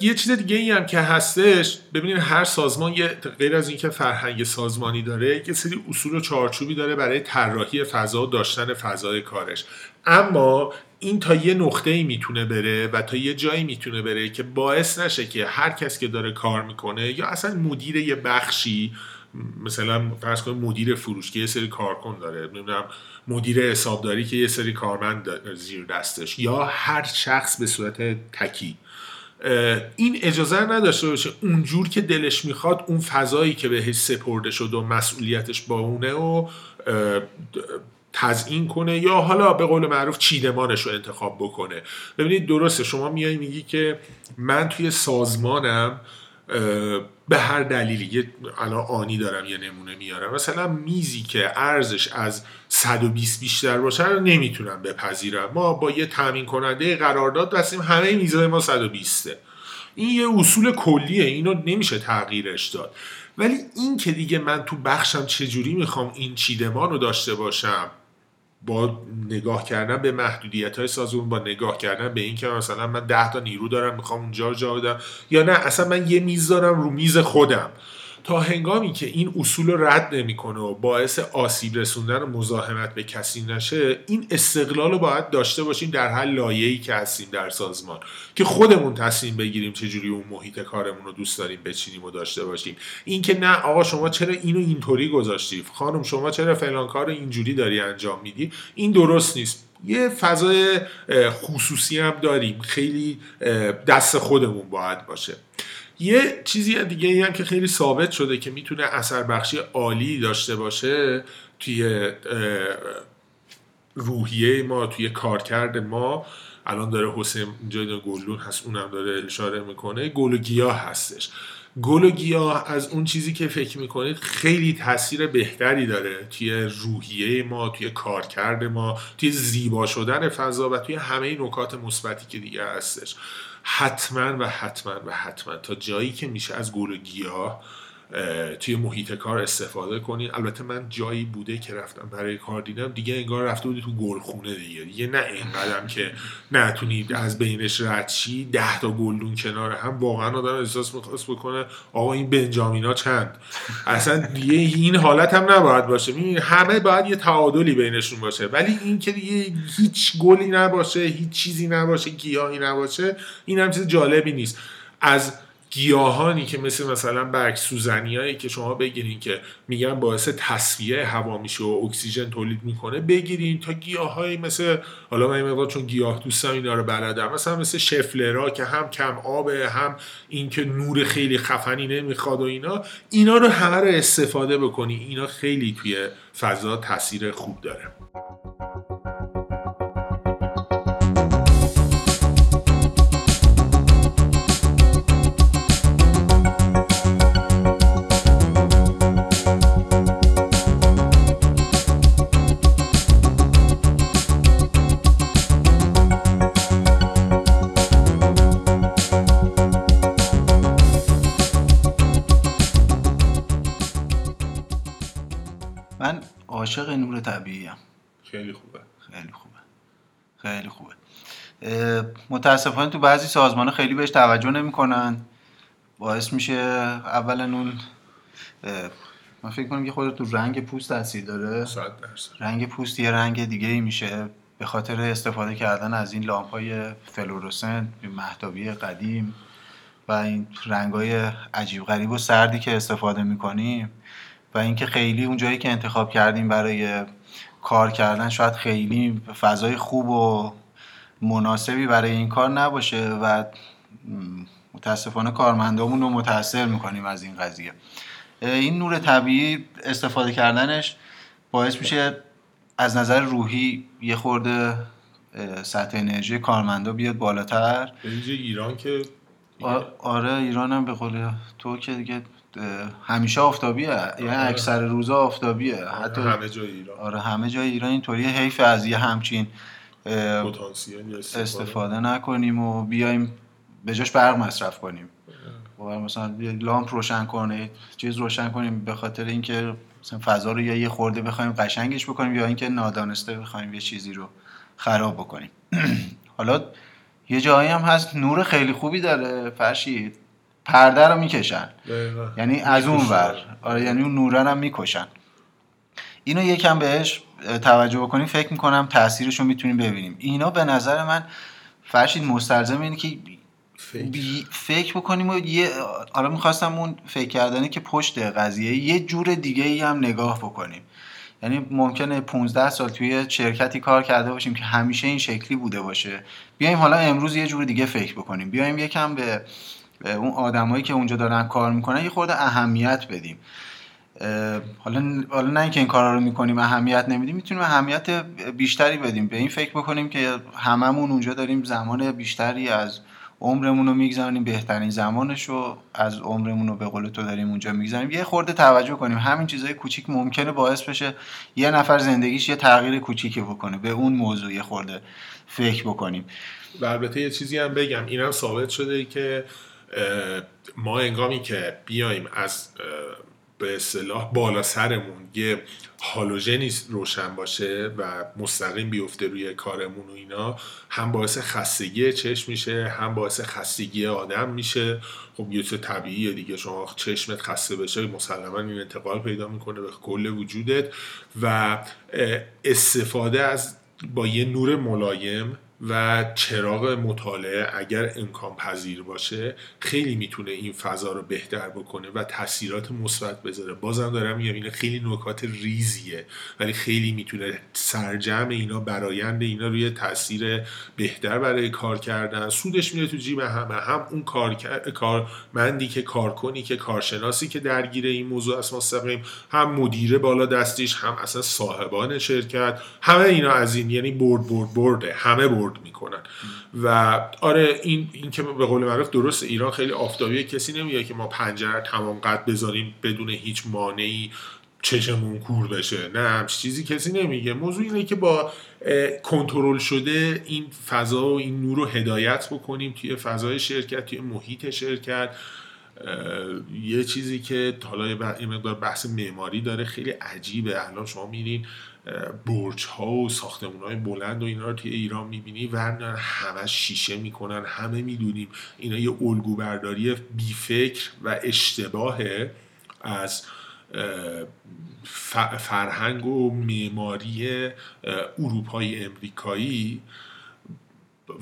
یه چیز دیگه ای هم که هستش ببینید هر سازمان یه غیر از اینکه فرهنگ سازمانی داره یه سری اصول و چارچوبی داره برای طراحی فضا و داشتن فضای کارش. اما این تا یه نقطه ای می‌تونه بره و تا یه جایی می‌تونه بره که باعث نشه که هر کس که داره کار می‌کنه یا اصلا مدیر یه بخشی مثلا فرض کنید مدیر فروش که یه سری کارکن داره نمی‌دونم مدیر حسابداری که یه سری کارمند زیر دستش یا هر شخص به صورت تکی. این اجازه نداشته باشه اونجور که دلش می‌خواد اون فضایی که بهش سپرده شد و مسئولیتش با اونه و تزیین کنه یا حالا به قول معروف چیدمانش رو انتخاب بکنه. ببینید درسته شما میای میگی که من توی سازمانم به هر دلیلی. یه الان آنی دارم یه نمونه میارم. مثلا میزی که ارزش از 120 بیشتر باشه رو نمی‌تونم بپذیرم. ما با یه تامین کننده قرارداد دستیم همه میزای ما 120 این یه اصول کلیه اینو نمیشه تغییرش داد. ولی این که دیگه من تو بخشم چجوری می‌خوام این چیدمان رو داشته باشم با نگاه کردن به محدودیت های سازون با نگاه کردن به اینکه مثلا من ده تا نیرو دارم می‌خوام اونجا جا بدم یا نه اصلا من یه میز دارم رو میز خودم. تا هنگامی که این اصول رو رد نمی‌کنه و باعث آسیب رسوندن و مزاحمت به کسی نشه این استقلال رو باید داشته باشیم در هر لایه‌ای که هستیم در سازمان. که خودمون تصمیم بگیریم چجوری اون محیط کارمون رو دوست داریم بچینیم و داشته باشیم. اینکه نه آقا شما چرا اینو اینطوری گذاشتی؟ خانم شما چرا فلان کار اینجوری داری انجام میدی؟ این درست نیست. یه فضای خصوصی هم داریم. خیلی دست خودمون باید باشه. یه چیزی دیگه ای هم که خیلی ثابت شده که می‌تونه اثر بخشی عالی داشته باشه توی روحیه ما توی کارکرد ما. الان داره حسین اینجا گلون هست اونم داره اشاره می‌کنه. گل و گیاه هستش. گل و گیاه از اون چیزی که فکر می‌کنید خیلی تاثیر بهتری داره توی روحیه ما توی کارکرد ما توی زیبا شدن فضا و توی همه نکات مثبتی که دیگه هستش. حتما و حتما و حتما تا جایی که میشه از گل و گیاه توی محیط کار استفاده کنین البته من جایی بوده که رفتم برای کار دیدم دیگه انگار رفته بودی تو گلخونه دیگه. دیگه نه اینقدرم که نتونید از بینش رد چی ده تا گلدون کنار هم واقعا آدم احساس می‌خواست بکنه آقا این بنجامینا چند؟ اصلا دیگه این حالت هم نباید باشه. همه باید یه تعادلی بینشون باشه. ولی این که دیگه هیچ گلی نباشه هیچ چیزی نباشه گیاهی نباشه این هم چیز جالبی نیست. از گیاهانی که مثل مثلا برگ سوزنی هایی که شما بگیرین که میگن باعث تصفیه هوا میشه و اکسیژن تولید می‌کنه بگیرین تا گیاهایی مثل حالا من این چون گیاه دوستم اینا رو بلدم مثلا مثل شفلرا که هم کم آبه هم اینکه نور خیلی خفنی نمی‌خواد و اینا اینا رو همه رو استفاده بکنی. اینا خیلی توی فضا تاثیر خوب داره. عاشق نور طبیعی هم. خیلی خوبه. خیلی خوبه. خیلی خوبه. متاسفانه تو بعضی سازمان خیلی بهش توجه نمی‌کنن. باعث میشه اولا اون من فکر کنم که خود تو رنگ پوست تاثیر داره. رنگ پوست یه رنگ دیگه ای میشه. به خاطر استفاده کردن از این لامپ های فلورسنت محتابی قدیم و این رنگ های عجیب غریب و سردی که استفاده می‌کنیم و اینکه خیلی اون جایی که انتخاب کردیم برای کار کردن شاید خیلی فضای خوب و مناسبی برای این کار نباشه و متاسفانه کارمندامون رو متاثر می‌کنیم از این قضیه. این نور طبیعی استفاده کردنش باعث میشه از نظر روحی یه خورده سطح انرژی کارمندا بیاد بالاتر. به ایران که آره ایران هم به قول تو که دیگه همیشه آفتابیه. یعنی آره. اکثر روزا آفتابیه. آره، حتی همه جای ایران. آره همه جای ایران اینطوری حیف از یه همچین استفاده. نکنیم و بیایم به جاش برق مصرف کنیم. و مثلا لامپ روشن کنه چیز روشن کنیم به خاطر اینکه مثلا فضا رو یا یه خورده بخوایم قشنگش بکنیم یا اینکه نادانسته بخوایم یه چیزی رو خراب بکنیم. حالا یه جایی هم هست نور خیلی خوبی داره فرشید. پرده رو می‌کشن. یعنی از اون ور. آره یعنی اون نوره هم می‌کشن. اینو یکم بهش توجه بکنیم فکر می‌کنم تاثیرش رو می‌تونیم ببینیم. اینا به نظر من فرشید مستلزم اینه که فکر, فکر بکنیم و یه حالا می‌خواستم اون فکر کردنه که پشت قضیه یه جور دیگه ای هم نگاه بکنیم. یعنی ممکنه 15 سال توی شرکتی کار کرده باشیم که همیشه این شکلی بوده باشه. بیایم حالا امروز یه جور دیگه فکر بکنیم. بیایم یکم به اون آدمایی که اونجا دارن کار می‌کنن یه خورده اهمیت بدیم. حالا حالا نه اینکه این کارا رو می‌کنیم اهمیت نمیدیم می‌تونیم اهمیت بیشتری بدیم. به این فکر بکنیم که هممون اونجا داریم زمان بیشتری از عمرمون رو می‌گذاریم بهترین زمانش رو از عمرمون رو به قول تو داریم اونجا می‌گذاریم یه خورده توجه کنیم. همین چیزای کوچیک ممکنه باعث بشه یه نفر زندگیش یه تغییر کوچیکی بکنه. به اون موضوع یه خورده فکر بکنیم. و البته یه چیزی هم بگم. اینم ثابت شده که ما انگامی که بیایم از به اصطلاح بالا سرمون یه هالوژنی روشن باشه و مستقیم بیفته روی کارمون و اینا هم باعث خستگی چشم میشه هم باعث خستگی آدم میشه. خب یه چیز طبیعیه دیگه شما چشمت خسته بشه مسلما این انتقال پیدا می‌کنه به کل وجودت و استفاده از با یه نور ملایم و چراغ مطالعه اگر امکان پذیر باشه خیلی می‌تونه این فضا رو بهتر بکنه و تاثیرات مثبت بذاره. بازم دارم میگم این خیلی نکات ریزیه ولی خیلی می‌تونه سرجم اینا برایند اینا روی تاثیر بهتر برای کار کردن. سودش میره تو جیب همه هم اون کار کارمندی که کار کنی که کارشناسی که درگیر این موضوع است مستقیم هم مدیره بالا دستیش هم اصلا صاحبان شرکت همه اینا از این یعنی برد برد برده همه برد برآورد می‌کنن. و آره این این که به قول معروف درست ایران خیلی آفتابیه. کسی نمیگه که ما پنجره تمام قد بذاریم بدون هیچ مانعی چشمون کور بشه. نه همچی چیزی کسی نمیگه. موضوع اینه که با کنترل شده این فضا و این نور رو هدایت بکنیم توی فضای شرکت توی محیط شرکت. یه چیزی که حالا یه مقدار بحث معماری داره خیلی عجیبه. الان شما میرین برج ها و ساختمون های بلند و اینا رو توی ایران می‌بینی ورنر همه شیشه می‌کنن همه می‌دونیم. اینا یه الگو برداری بیفکر و اشتباهه از فرهنگ و معماری اروپایی امریکایی.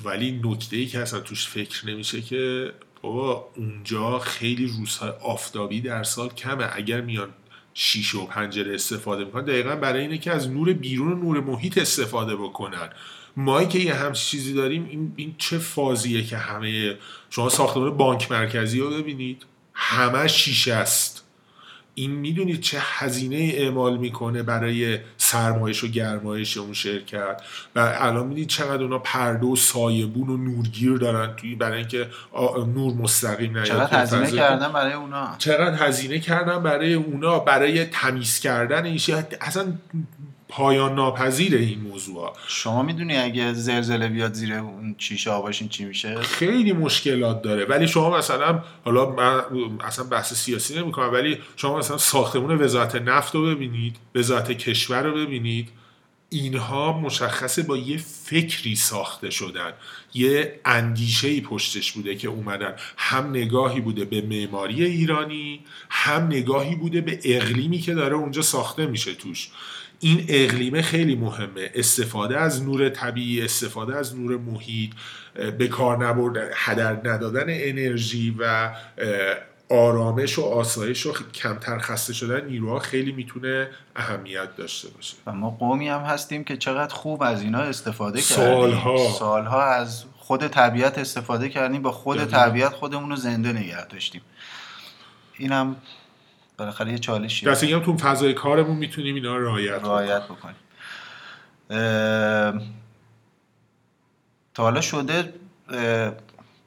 ولی نکته ای که اصلا توش فکر نمیشه که بابا اونجا خیلی روزهای آفتابی در سال کمه. اگر میان شیشه و پنجره استفاده می‌کنن. دقیقا برای اینه که از نور بیرون و نور محیط استفاده بکنن. مایی که یه همچین چیزی داریم این, این چه فازیه که همه شما ساختمان بانک مرکزی رو ببینید. همه شیشه است. این می‌دونید چه هزینه اعمال می‌کنه برای سرمایش و گرمایش اون شرکت؟ و الان می‌دید چقدر اونا پرده و سایبون و نورگیر دارن توی برای اینکه نور مستقیم نیاد. چقدر هزینه کردن برای اونا؟ چقدر هزینه کردن برای اونا؟ برای تمیز کردن این اصلا پایان ناپذیر این موضوع شما می‌دونی اگه زلزله بیاد زیر اون چیشه باشین چی میشه؟ خیلی مشکلات داره. ولی شما مثلا حالا من اصلا بحث سیاسی نمی‌کنم ولی شما مثلا ساختمون وزارت نفت رو ببینید وزارت کشور رو ببینید اینها مشخصه با یه فکری ساخته شدن. یه اندیشه ای پشتش بوده که اومدن. هم نگاهی بوده به معماری ایرانی هم نگاهی بوده به اقلیمی که داره اونجا ساخته میشه توش. این اقلیمه خیلی مهمه. استفاده از نور طبیعی استفاده از نور محیط به کار نبردن هدر ندادن انرژی و آرامش و آسایش و کمتر خسته شدن نیروها خیلی می‌تونه اهمیت داشته باشه. و ما قومی هم هستیم که چقدر خوب از اینا استفاده سالها. کردیم. سالها. از خود طبیعت استفاده کردیم با خود طبیعت خودمون رو زنده نگه داشتیم. اینم بالاخره یه چالشی دست هم تو فضای کارمون می‌تونیم اینا رعایت رعایت بکنیم. تا حالا شده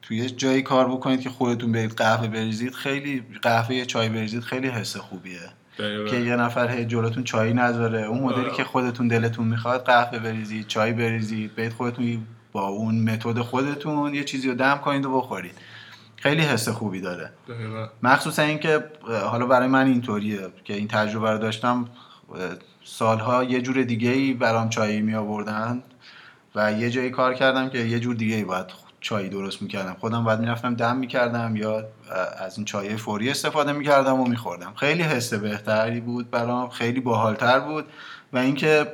توی جایی کار بکنید که خودتون برید قهوه بریزید خیلی قهوه چای بریزید خیلی حس خوبیه. که یه نفر هی جلوتون چای نذاره اون مدلی که خودتون دلتون می‌خواد قهوه بریزید چای بریزید برید خودتون با اون متد خودتون یه چیزی رو دم کنید و بخورید. خیلی حس خوبی داره. مخصوصا اینکه حالا برای من اینطوریه که این تجربه رو داشتم سالها یه جور دیگه ای برام چایی می آوردن و یه جایی کار کردم که یه جور دیگه ای باید چای درست می‌کردم. خودم باید می‌رفتم دم می‌کردم یا از این چای فوری استفاده می‌کردم و میخوردم. خیلی حس بهتری بود برام خیلی باحالتر بود و اینکه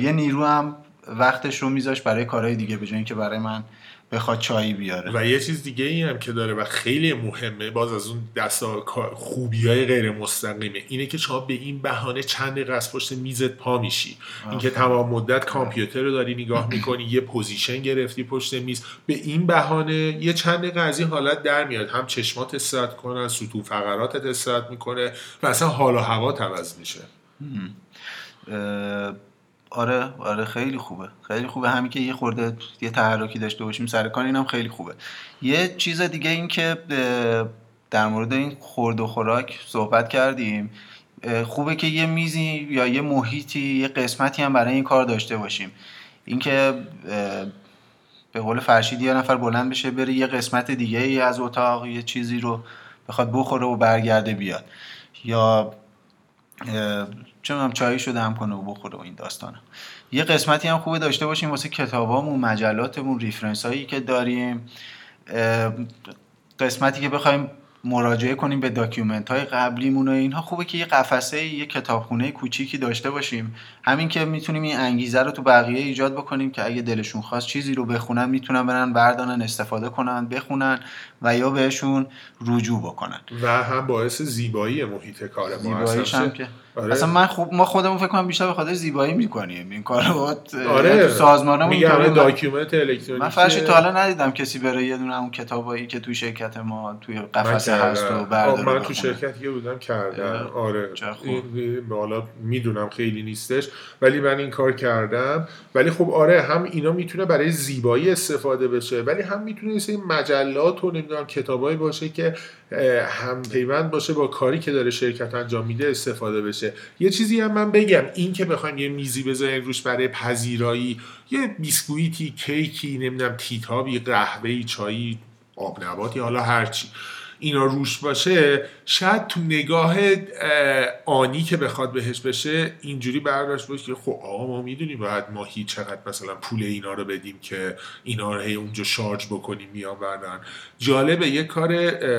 یه نیرو هم وقتش رو میذاشت برای کارهای دیگه به اینکه برای من بخواد چایی بیاره. و یه چیز دیگه ای هم که داره و خیلی مهمه باز از اون دست خوبی های غیر مستقیمه اینه که شما به این بهانه چند دقیقه از پشت میزت پا میشی. اینکه تمام مدت کامپیوتر رو داری نگاه می‌کنی یه position گرفتی پشت میز به این بهانه یه چند دقیقه از این حالت در میاد. هم چشمات استراحت کنن ستون فقراتت استراحت می‌کنه و اصلا حال و هوا عوض میشه. آره آره خیلی خوبه. خیلی خوبه. همین که یه خورده یه تحرکی داشته باشیم سر کار اینم خیلی خوبه. یه چیز دیگه این که در مورد این خورد و خوراک صحبت کردیم. خوبه که یه میزی یا یه محیطی یه قسمتی هم برای این کار داشته باشیم. اینکه به قول فرشید یه نفر بلند بشه بره یه قسمت دیگه ای از اتاق یه چیزی رو بخواد بخوره و برگرده بیاد. یا چون هم چایی شده هم کنه و بخوره و این داستانه. یه قسمتی هم خوبه داشته باشیم واسه کتابامون مجلاتمون reference هایی که داریم. قسمتی که بخوایم مراجعه کنیم به document های قبلیمون و اینها. خوبه که یه قفسه یه کتابخونه کوچیکی داشته باشیم. همین که می‌تونیم این انگیزه رو تو بقیه ایجاد بکنیم که اگه دلشون خواست چیزی رو بخونن می‌تونن برن بردارن استفاده کنن بخونن و یا بهشون رجوع بکنن. و هم باعث زیبایی محیط کار ما هم که آره. اصلا من خوب ما خودمون فکر کنم بیشتر به خاطر زیبایی می‌کنیم این کارو آره تو سازمانمون همه اینطوری داکیومنت الکترونیکی من فرشی تا حالا ندیدم کسی بره یه دونه اون کتابایی که تو شرکت ما توی من قفسه هست. و برداره من تو. شرکت یه بودم کردم آره خوب. این- این- حالا می‌دونم خیلی نیستش ولی من این کار کردم ولی خب آره هم اینا می‌تونه برای زیبایی استفاده بشه ولی هم می‌تونه سری مجلات و نمی‌دونم کتابایی باشه که هم پیوند باشه با کاری که داره شرکت انجام میده استفاده بشه یه چیزی هم من بگم این که بخوایم یه میزی بذاریم روش برای پذیرایی یه بیسکویتی کیکی نمی‌دونم تیتابی قهوه‌ای چایی آب نباتی حالا هرچی اینا روش باشه شاید تو نگاه اه، آنی که بخواد بهش بشه اینجوری برداشت باشه که خب آقا ما می‌دونیم باید ماهی چقدر مثلا پول اینا رو بدیم که اینا رو هی اونجا شارژ بکنیم میان بردن. جالبه یه کار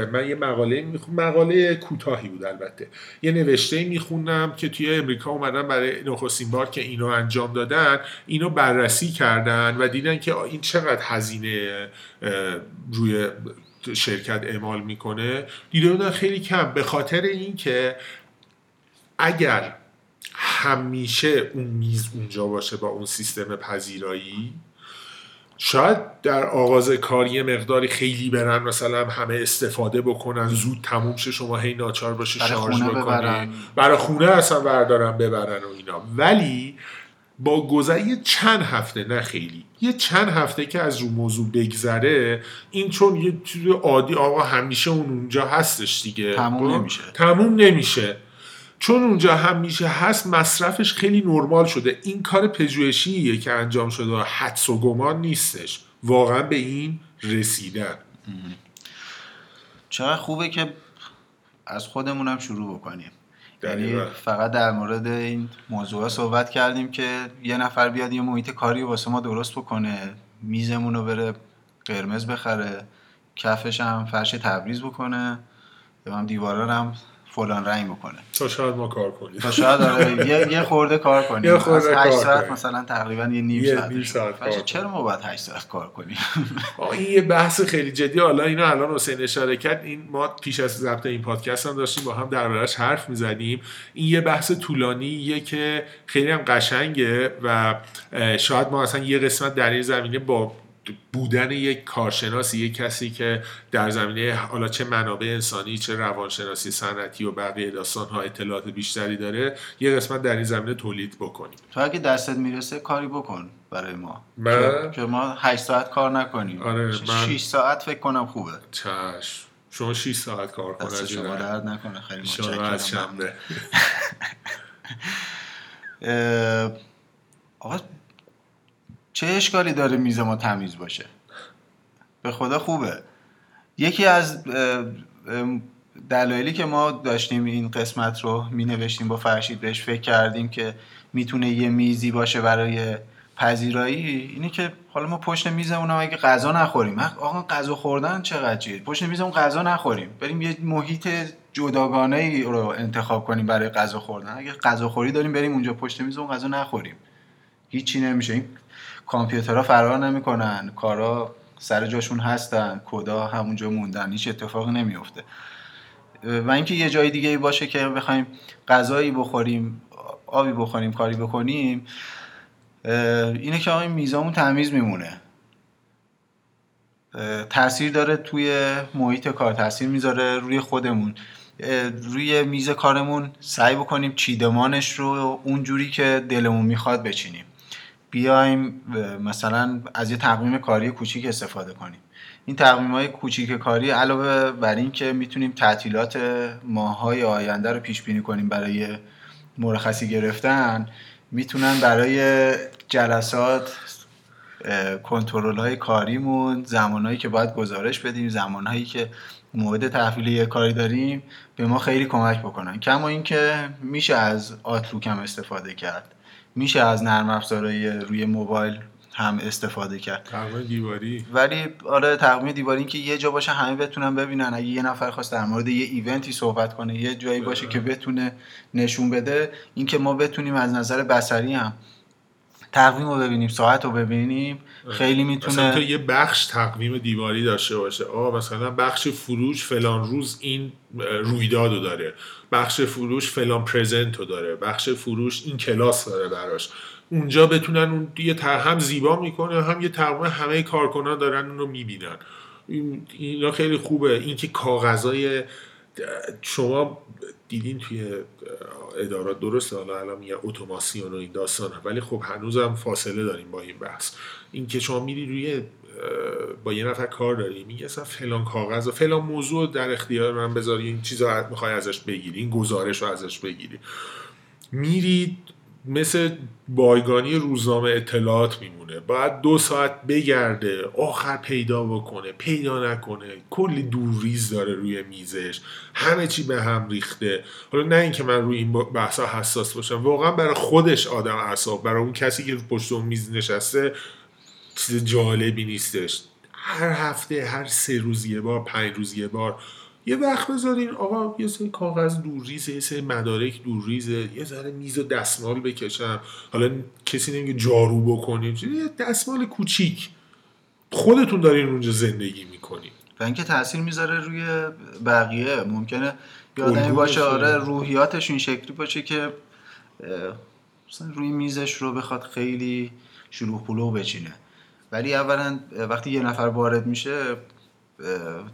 من یه مقاله می‌خونم مقاله کوتاهی بود البته. یه نوشته میخوندم که توی امریکا اومدن برای نخستین بار که اینو انجام دادن اینو بررسی کردن و دیدن که این چقدر هزینه روی شرکت اعمال می‌کنه دیده بودن خیلی کم. به خاطر اینکه اگر همیشه اون میز اونجا باشه با اون سیستم پذیرایی شاید در آغاز کار یه مقداری خیلی برن مثلا همه استفاده بکنن زود تموم شه شما هی ناچار باشه برای شارژ بکنی. ببرن. برای خونه اصلا بردارن ببرن و اینا. ولی با گذر یه چند هفته نه خیلی یه چند هفته که از رو موضوع بگذره این چون یه چیز عادی آقا همیشه اون اونجا هستش دیگه. تموم؟ نمیشه. تموم نمیشه. چون اونجا همیشه هست مصرفش خیلی نرمال شده. این کار پژوهشیه که انجام شده. حدس و گمان نیستش. واقعا به این رسیدن. چقدر خوبه که از خودمونم شروع بکنیم. یعنی. فقط در مورد این موضوع صحبت کردیم که یه نفر بیاد یه محیط کاری واسه ما درست بکنه میزمون رو بره قرمز بخره کفش هم فرش تبریز بکنه هم دیوارا هم فلان رنگ بکنه تا شاید ما کار کنیم. تا شاید آره یه, یه خورده کار کنیم. یه خورده از 8 کار ساعت. مثلا تقریبا یه نیم یه ساعت نیم ساعت. چرا ما باید 8 ساعت کار کنیم؟ این یه بحث خیلی جدی. حالا اینو الان حسین اشاره کرد. این ما پیش از ضبط این پادکست هم داشتیم با هم دربارش حرف می‌زدیم. این یه بحث طولانیه که خیلی هم قشنگه و شاید ما اصلا یه قسمت در این زمینه با بودن یک کارشناسی یک کسی که در زمینه حالا چه منابع انسانی چه روانشناسی صنعتی و بقیه داستان ها اطلاعات بیشتری داره یه قسمت در این زمینه تولید بکنیم. تو اگه دستت می‌رسه کاری بکن برای ما. من؟ که- ما 8 ساعت کار نکنیم. آره، من- 6 ساعت فکر کنم خوبه. چشم. شما 6 ساعت کار کن دست از شما. درد نکنه. خیلی انشالله از شنبه. آقا چه اشکالی داره میز ما تمیز باشه؟ به خدا خوبه. یکی از دلایلی که ما داشتیم این قسمت رو می نوشتیم با فرشید بهش فکر کردیم که می‌تونه یه میزی باشه برای پذیرایی اینه که حالا ما پشت میزمون اگه غذا نخوریم. آقا غذا خوردن چقدر چیه پشت میزمون غذا نخوریم. بریم یه محیط جداگانه ای رو انتخاب کنیم برای غذا خوردن. اگه غذاخوری داریم بریم اونجا پشت میزمون غذا نخوریم. هیچی نمیشه. این کامپیوترها فرار نمی‌کنن. کارا سر جاشون هستن. کدا همونجا موندن. هیچ اتفاقی نمیفته و اینکه یه جای دیگه باشه که بخوایم غذایی بخوریم آبی بخوریم کاری بکنیم اینه که آقا این میزامون تمیز میمونه. تاثیر داره توی محیط کار. تاثیر می‌ذاره روی خودمون. روی میز کارمون سعی بکنیم چیدمانش رو اونجوری که دلمون می‌خواد بچینیم. بیایم مثلا از یه تقویم کاری کوچیک استفاده کنیم. این تقویم های کوچیک کاری علاوه بر این که می‌تونیم تعطیلات ماهای آینده رو پیش بینی کنیم برای مرخصی گرفتن می‌تونن برای جلسات کنترل های کاریمون زمانهایی که باید گزارش بدیم زمانهایی که مورد تحویل یه کاری داریم به ما خیلی کمک بکنن. کما اینکه میشه از آتلوک هم استفاده کرد. میشه از نرم افزارهای روی موبایل هم استفاده کرد. تقویم دیواری. ولی آره تقویم دیواری این که یه جا باشه همه بتونن ببینن. اگه یه نفر خواست در مورد یه ایونتی صحبت کنه یه جایی باشه که بتونه نشون بده اینکه ما بتونیم از نظر بصری هم تقویم رو ببینیم ساعت رو ببینیم خیلی مثلا تو می‌تونه یه بخش تقویم دیواری داشته باشه. آه مثلا بخش فروش فلان روز این رویداد رو داره. بخش فروش فلان پرزنت رو داره. بخش فروش این کلاس داره براش. اونجا بتونن اون یه هم زیبا می‌کنه هم یه تقویم همه کارکنان دارن اون رو می‌بینن. این اینا خیلی خوبه. اینکه کاغذای شما دیدین توی ادارات درسته؟ حالا الان میگن اتوماسیون و این داستان ولی خب هنوزم فاصله داریم با این بحث. اینکه شما میری روی با یه نفر کار داری میگه اصلا فلان کاغذ و فلان موضوع در اختیار من بذاری این چیزا می‌خوای ازش بگیری این گزارش رو ازش بگیری. میری مثل بایگانی روزنامه اطلاعات میمونه. باید دو ساعت بگرده آخر پیدا بکنه پیدا نکنه. کلی دورریز داره روی میزش. همه چی به هم ریخته. حالا نه اینکه من روی این بحثا حساس باشم واقعا برای خودش آدم اعصاب. برای اون کسی که پشت اون میز نشسته چیز جالبی نیستش. هر هفته هر سه روز یه بار پنج روز یه بار یه وقت بذارین آقا یه سری کاغذ دورریزه یه سری مدارک دورریزه یه ذره میز و دستمال بکشم. حالا کسی نمیگه جارو بکنیم یه دستمال کوچیک. خودتون دارین اونجا زندگی می‌کنین. و اینکه تاثیر می‌ذاره روی بقیه. ممکنه الگوی باشه. آره روحیاتش این شکلی باشه که مثلا روی میزش رو بخواد خیلی شلوغ پلو بچینه. ولی اولا وقتی یه نفر وارد میشه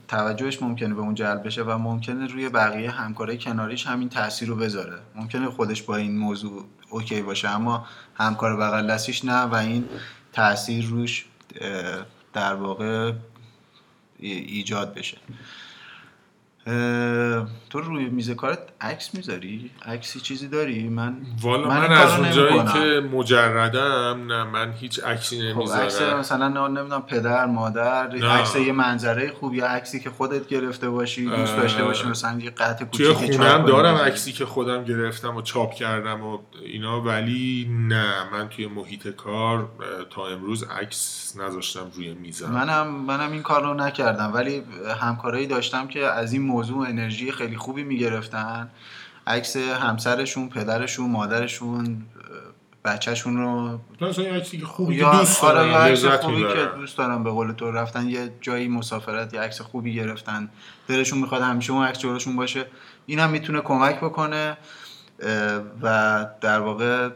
توجهش ممکنه به اون جلب بشه و ممکنه روی بقیه همکارای کناریش همین تاثیر رو بذاره. ممکنه خودش با این موضوع اوکی باشه اما همکار بغل دستیش نه و این تاثیر روش در واقع ای- ایجاد بشه. تو روی میز کارت عکس می‌ذاری؟ عکسی چیزی داری؟ من والا من من, از اونجایی. که مجردم نه من هیچ عکسی خب عکس نمی‌ذارم مثلا نه- نمی‌دونم پدر مادر نه. عکس یه منظره خوب یا عکسی که خودت گرفته باشی دوست داشته باشی مثلا یه قطع توی کوچیکی چاپ خونم دارم. عکسی که خودم گرفتم و چاپ کردم و اینا ولی نه. من توی محیط کار تا امروز عکس نذاشتم روی میزم. منم منم این کار رو نکردم. ولی همکارایی داشتم که از این موضوع انرژی خیلی خوبی می‌گرفتن. عکس همسرشون پدرشون مادرشون بچهشون رو خوبی یا دوست آره یا عکس خوبی که دوست دارم به قول تو رفتن یه جایی مسافرت یه عکس خوبی گرفتن. دلشون می‌خواد همیشه اون عکس جلوشون باشه. این هم می‌تونه کمک بکنه و در واقع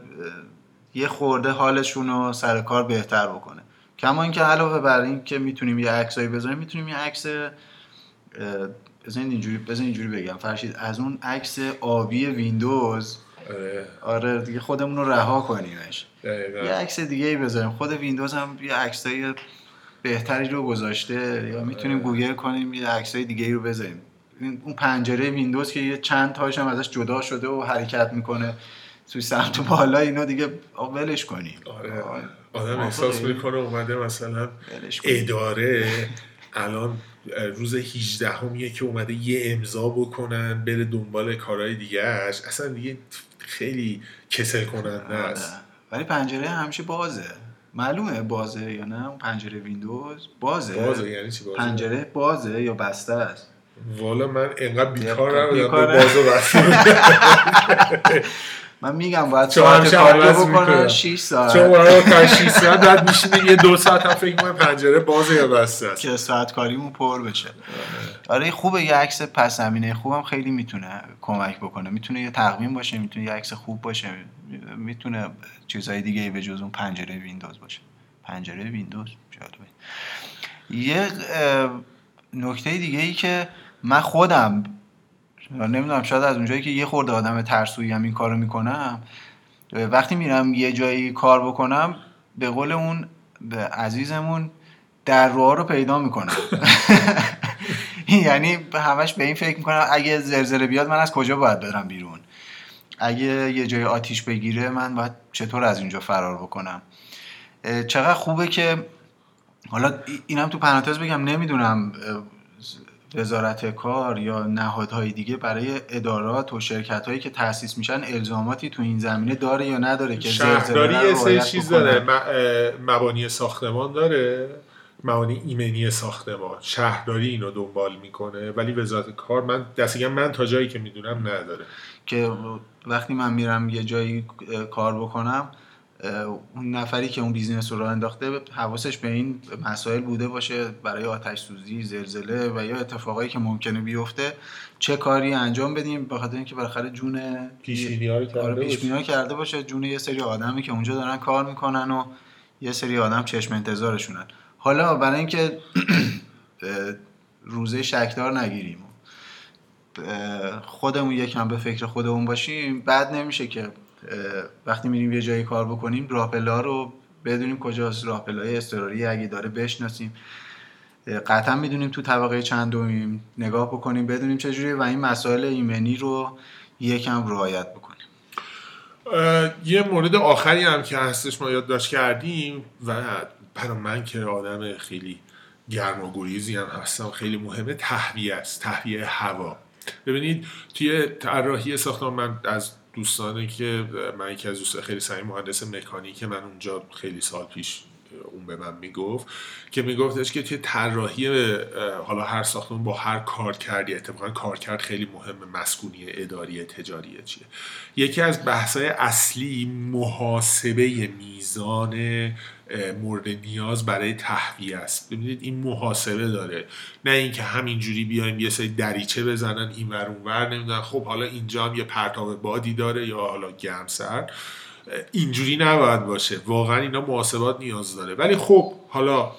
یه خورده حالشون رو سر کار بهتر بکنه. کما اینکه علاوه بر این که می‌تونیم یه عکسایی بذاریم می‌تونیم یه عکس بذارین اینجوری بذارین اینجوری بگم. فرشید از اون عکس آبی ویندوز آره، آره دیگه خودمون رو رها کنیمش. دقیقاً. یه عکس دیگه ای بذاریم. خود ویندوز هم یه عکسای بهتری رو گذاشته. یا می‌تونیم گوگل کنیم یه عکسای دیگه ای رو بذاریم. این- اون پنجره ویندوز که یه چند تاش هم ازش جدا شده و حرکت می‌کنه توی سمت بالا اینو دیگه ولش کنیم. آره. آدم؟ احساس می‌کنه اومده مثلا. اداره. الان روز 18 همیه که اومده یه امضا بکنن بره دنبال کارهای دیگهش اصلا دیگه خیلی کسل کننده آره. است. ولی پنجره همیشه بازه. معلومه بازه یا نه؟ پنجره ویندوز بازه. بازه یعنی چی بازه؟ پنجره بازه یا بسته است. والا من انقدر بیکار نبودم به بیکاره. باز و بسته من میگم باید ساعت عوض بکنه می‌کنم. 6 ساعت. چون برای تا 6 ساعت بعد میشینه یه دو ساعت هم فکر کنه پنجره بازه یا بسته است. که ساعت کاریمون پر بشه. آره خوبه یه عکس پس زمینه. خوبم خیلی می‌تونه کمک بکنه. می‌تونه یه تقویم باشه می‌تونه یه عکس خوب باشه. می‌تونه چیزهای دیگه ای به جز اون پنجره ویندوز باشه. پنجره ویندوز یه نکته دیگه ای که من خودم نمی‌دونم شاید از اونجایی که یه خورده آدم ترسویی هم این کارو می‌کنم وقتی میرم یه جایی کار بکنم به قول اون به عزیزمون در رو پیدا می‌کنم. یعنی همش به این فکر می‌کنم اگه زلزله بیاد من از کجا باید برم بیرون؟ اگه یه جای آتیش بگیره من باید چطور از اینجا فرار بکنم؟ چقدر خوبه که حالا ای- اینم تو پرانتز بگم نمی‌دونم وزارت کار یا نهادهای دیگه برای ادارات و شرکت هایی که تأسیس میشن الزاماتی تو این زمینه داره یا نداره که شهرداری یه سری چیز. داره. مبانی ساختمان داره. مبانی ایمنی ساختمان. شهرداری اینو دنبال می‌کنه. ولی وزارت کار من دستگاه من تا جایی که می‌دونم نداره. که وقتی من میرم یه جایی کار بکنم اون نفری که اون بیزینس رو راه انداخته حواسش به این مسائل بوده باشه برای آتش سوزی زلزله و یا اتفاقایی که ممکنه بیفته چه کاری انجام بدیم؟ به خاطر اینکه بالاخره جون پیش کرده, آره کرده باشه. جون یه سری آدمی که اونجا دارن کار می‌کنن و یه سری آدم چشم انتظارشونن. حالا برای اینکه روزه شکدار نگیریم خودمون یکم به فکر خودمون باشیم بعد نمیشه که وقتی میریم یه جایی کار بکنیم راپلا رو بدونیم کجاست. راپلای استراری اگه داره بشناسیم. قطعا می‌دونیم تو طبقه چندمیم. نگاه بکنیم بدونیم چجوری و این مسائل ایمنی رو یکم رعایت بکنیم. یه مورد آخری هم که هستش ما یادداشت کردیم و برای من که آدم خیلی گرم و گریزی هم هستم خیلی مهمه تهویه است. تهویه هوا. ببینید توی طراحی ساختمان من از دوستانی که من یکی از دوستان خیلی سعی مهندس مکانیک من اونجا خیلی سال پیش اون به من می‌گفت که میگفتش که توی طراحی حالا هر ساختمون با هر کار کردی اتفاقا کار کرد خیلی مهمه مسکونی اداری تجاری چیه. یکی از بحثای اصلی محاسبه میزان مورد نیاز برای تهویه است. ببینید این محاسبه داره. نه اینکه همینجوری بیایم یه سری دریچه بزنن این ور اون ور نمی‌دونن خب حالا اینجا هم یه پرتاب بادی داره یا حالا گرم سر. اینجوری نباید باشه. واقعا اینا محاسبات نیاز داره. ولی خب حالا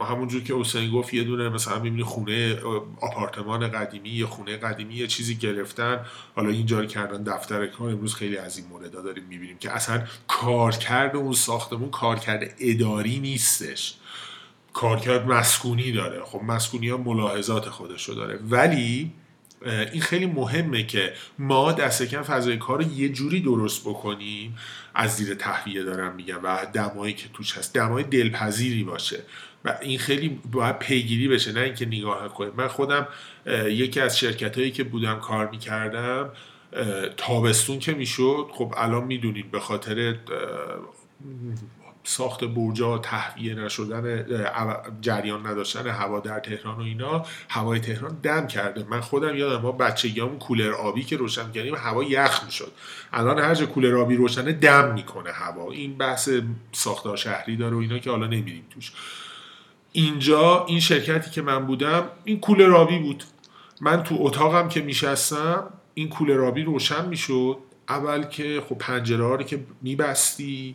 همونجور که حسین گفت یه دونه مثلا می‌بینی خونه آپارتمان قدیمی یه خونه قدیمی یه چیزی گرفتن. حالا اینجا کردن دفتر کار امروز خیلی از این موردا داریم می‌بینیم که اصلا کارکرد اون ساختمون کارکرد اداری نیستش. کارکرد مسکونی داره. خب مسکونی ها ملاحظات خودشو داره. ولی این خیلی مهمه که ما دست کم فضای کار رو یه جوری درست بکنیم. از زیر تهویه دارم میگم و دمایی که توش هست. دمای دلپذیری باشه. و این خیلی باید پیگیری بشه نه اینکه نگاه کنیم من خودم یکی از شرکت هایی که بودم کار می‌کردم تابستون که می‌شد خب الان می‌دونید به خاطر ساخت برجا تهویه نشدن جریان نداشتن هوا در تهران و اینا هوای تهران دم کرده. من خودم یادم ما بچگیام کولر آبی که روشن کردیم هوا یخ می‌شد. الان هر جا کولر آبی روشنه دم می‌کنه هوا. این بحث ساختار شهری داره و اینا که حالا نمیریم توش. اینجا این شرکتی که من بودم این کولر آبی بود. من تو اتاقم که میشستم این کولر آبی روشن می‌شد. اول که خب پنجره رو که میبستی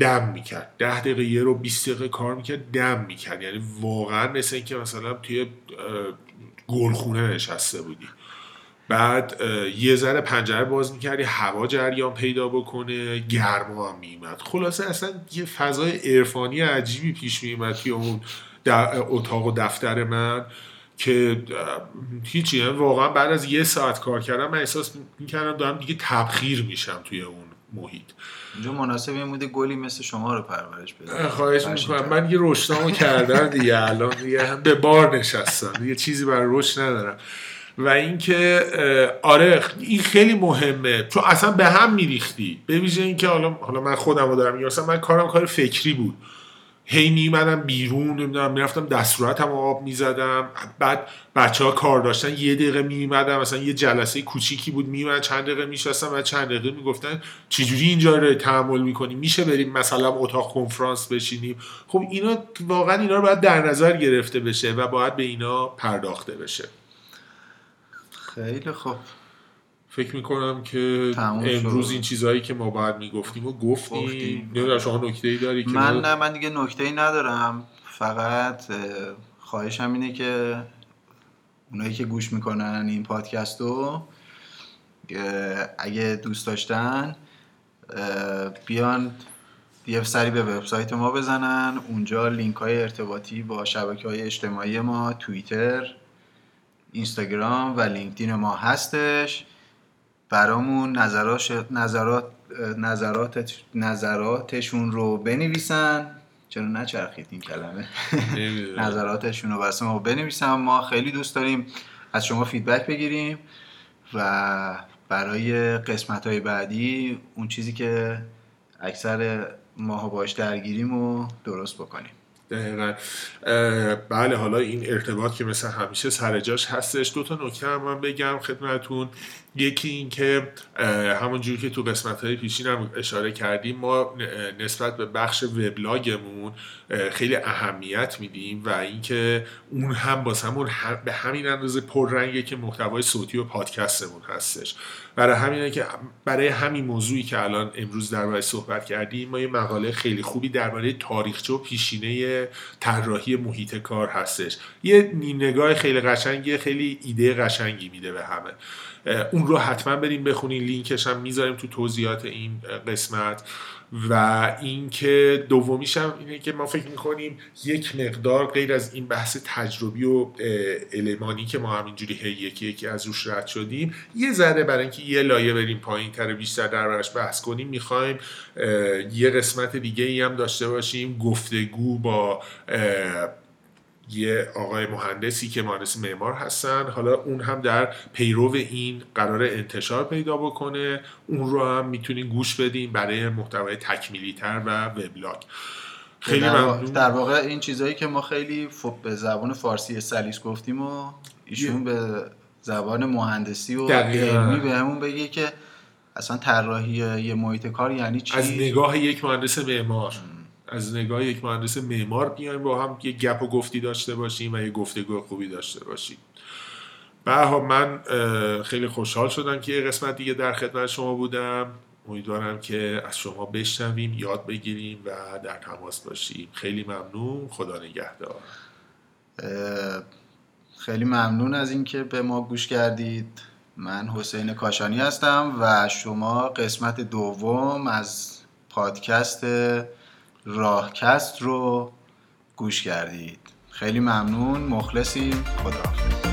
دم می‌کرد. ده دقیقه یه رو 20 دقیقه کار می‌کرد دم می‌کرد. یعنی واقعا مثل اینکه مثلا توی گلخونه نشسته بودی. بعد یه ذره پنجره باز می‌کردی هوا جریان پیدا بکنه گرما هم میمد خلاصه اصلا یه فضای عرفانی عجیبی پیش میومد توی اون اتاق و دفتر من که هیچی. یعنی واقعا بعد از یه ساعت کار کردم من احساس می‌کردم دارم دیگه تبخیر میشم توی اون محیط. اینجا مناسب این بوده گلی مثل شما رو پرورش بده. خواهش می‌کنم. من یه رشدامو کردم دیگه الان دیگه به بار نشستم. دیگه چیزی برای رشد ندارم. و اینکه آره این خیلی مهمه. چون اصلا به هم میریختی. به ویژه اینکه حالا حالا من خودم رو دارم میگم من کارم کار فکری بود. هی میمدم بیرون نمی‌دونم می‌رفتم دستورتم آب می‌زدم. بعد بچه ها کار داشتن یه دقیقه میمدم مثلا یه جلسه کوچیکی بود میمدن چند دقیقه میشستم و چند دقیقه می‌گفتن چجوری اینجا رو تحمل می‌کنیم میشه بریم مثلا اتاق کنفرانس بشینیم؟ خب اینا واقعا اینا رو باید در نظر گرفته بشه و باید به اینا پرداخته بشه. خیلی خوب. فکر می‌کنم که امروز این چیزهایی که ما باید می‌گفتیم و گفتیم. نمی‌دونم شما نکته ای داری که من نه من دیگه نکته ای ندارم. فقط خواهشم اینه که اونایی که گوش می‌کنن این پادکست رو اگه دوست داشتن بیان یه سری به وبسایت ما بزنن. اونجا لینک های ارتباطی با شبکه های اجتماعی ما توییتر اینستاگرام و لینکدین ما هستش. برامون نظرات نظرات نظرات نظراتشون رو بنویسن. چرا نچرخید این کلمه؟ نظراتشون رو برای ما بنویسن. ما خیلی دوست داریم از شما فیدبک بگیریم و برای قسمت های بعدی اون چیزی که اکثر ماها باش درگیریم رو درست بکنیم. دقیقا. بله حالا این ارتباط که مثل همیشه سر جاش هستش. دو تا نکته هم من بگم خدمتون. یکی این که همون جوری که تو قسمت های پیشین هم اشاره کردیم ما نسبت به بخش وبلاگمون خیلی اهمیت میدیم و اینکه اون هم باز همون به همین اندازه پررنگه که محتوای صوتی و پادکستمون هستش. برای همینه که برای همین موضوعی که الان امروز درباره صحبت کردیم ما یه مقاله خیلی خوبی درباره تاریخچه و پیشینه طراحی محیط کار هستش. یه نیم نگاه خیلی قشنگی خیلی ایده قشنگی میده به همه. اون رو حتما بریم بخونین. لینکش هم می‌ذاریم تو توضیحات این قسمت. و اینکه دومیش هم اینه که ما فکر می‌کنیم یک مقدار غیر از این بحث تجربی و المانی که ما همینجوری هی یکی یکی از روش رد شدیم یه ذره برای اینکه یه لایه بریم پایین تر بیشتر دربارش بحث کنیم می‌خوایم یه قسمت دیگه ای هم داشته باشیم. گفتگو با یه آقای مهندسی که مهندس معمار هستن. حالا اون هم در پیرو این قرار انتشار پیدا بکنه. اون رو هم می‌تونین گوش بدین برای محتوای تکمیلی تر و وبلاگ. خیلی در, در واقع این چیزهایی که ما خیلی به زبان فارسی سلیس گفتیم و ایشون به زبان مهندسی و علمی بهمون بگه که اصلا طراحی یه محیط کار یعنی چی؟ از نگاه یک مهندس معمار. از نگاه یک مهندس معمار بیایم با هم یه گپ و گفتی داشته باشیم و یه گفتگو خوبی داشته باشیم. به من خیلی خوشحال شدم که یه قسمت دیگه در خدمت شما بودم. امیدوارم که از شما بشنویم یاد بگیریم و در تماس باشیم. خیلی ممنون. خدا نگهدار. خیلی ممنون از اینکه به ما گوش کردید. من حسین کاشانی هستم و شما قسمت دوم از پادکست راهکست رو گوش کردید. خیلی ممنون. مخلصیم. خدا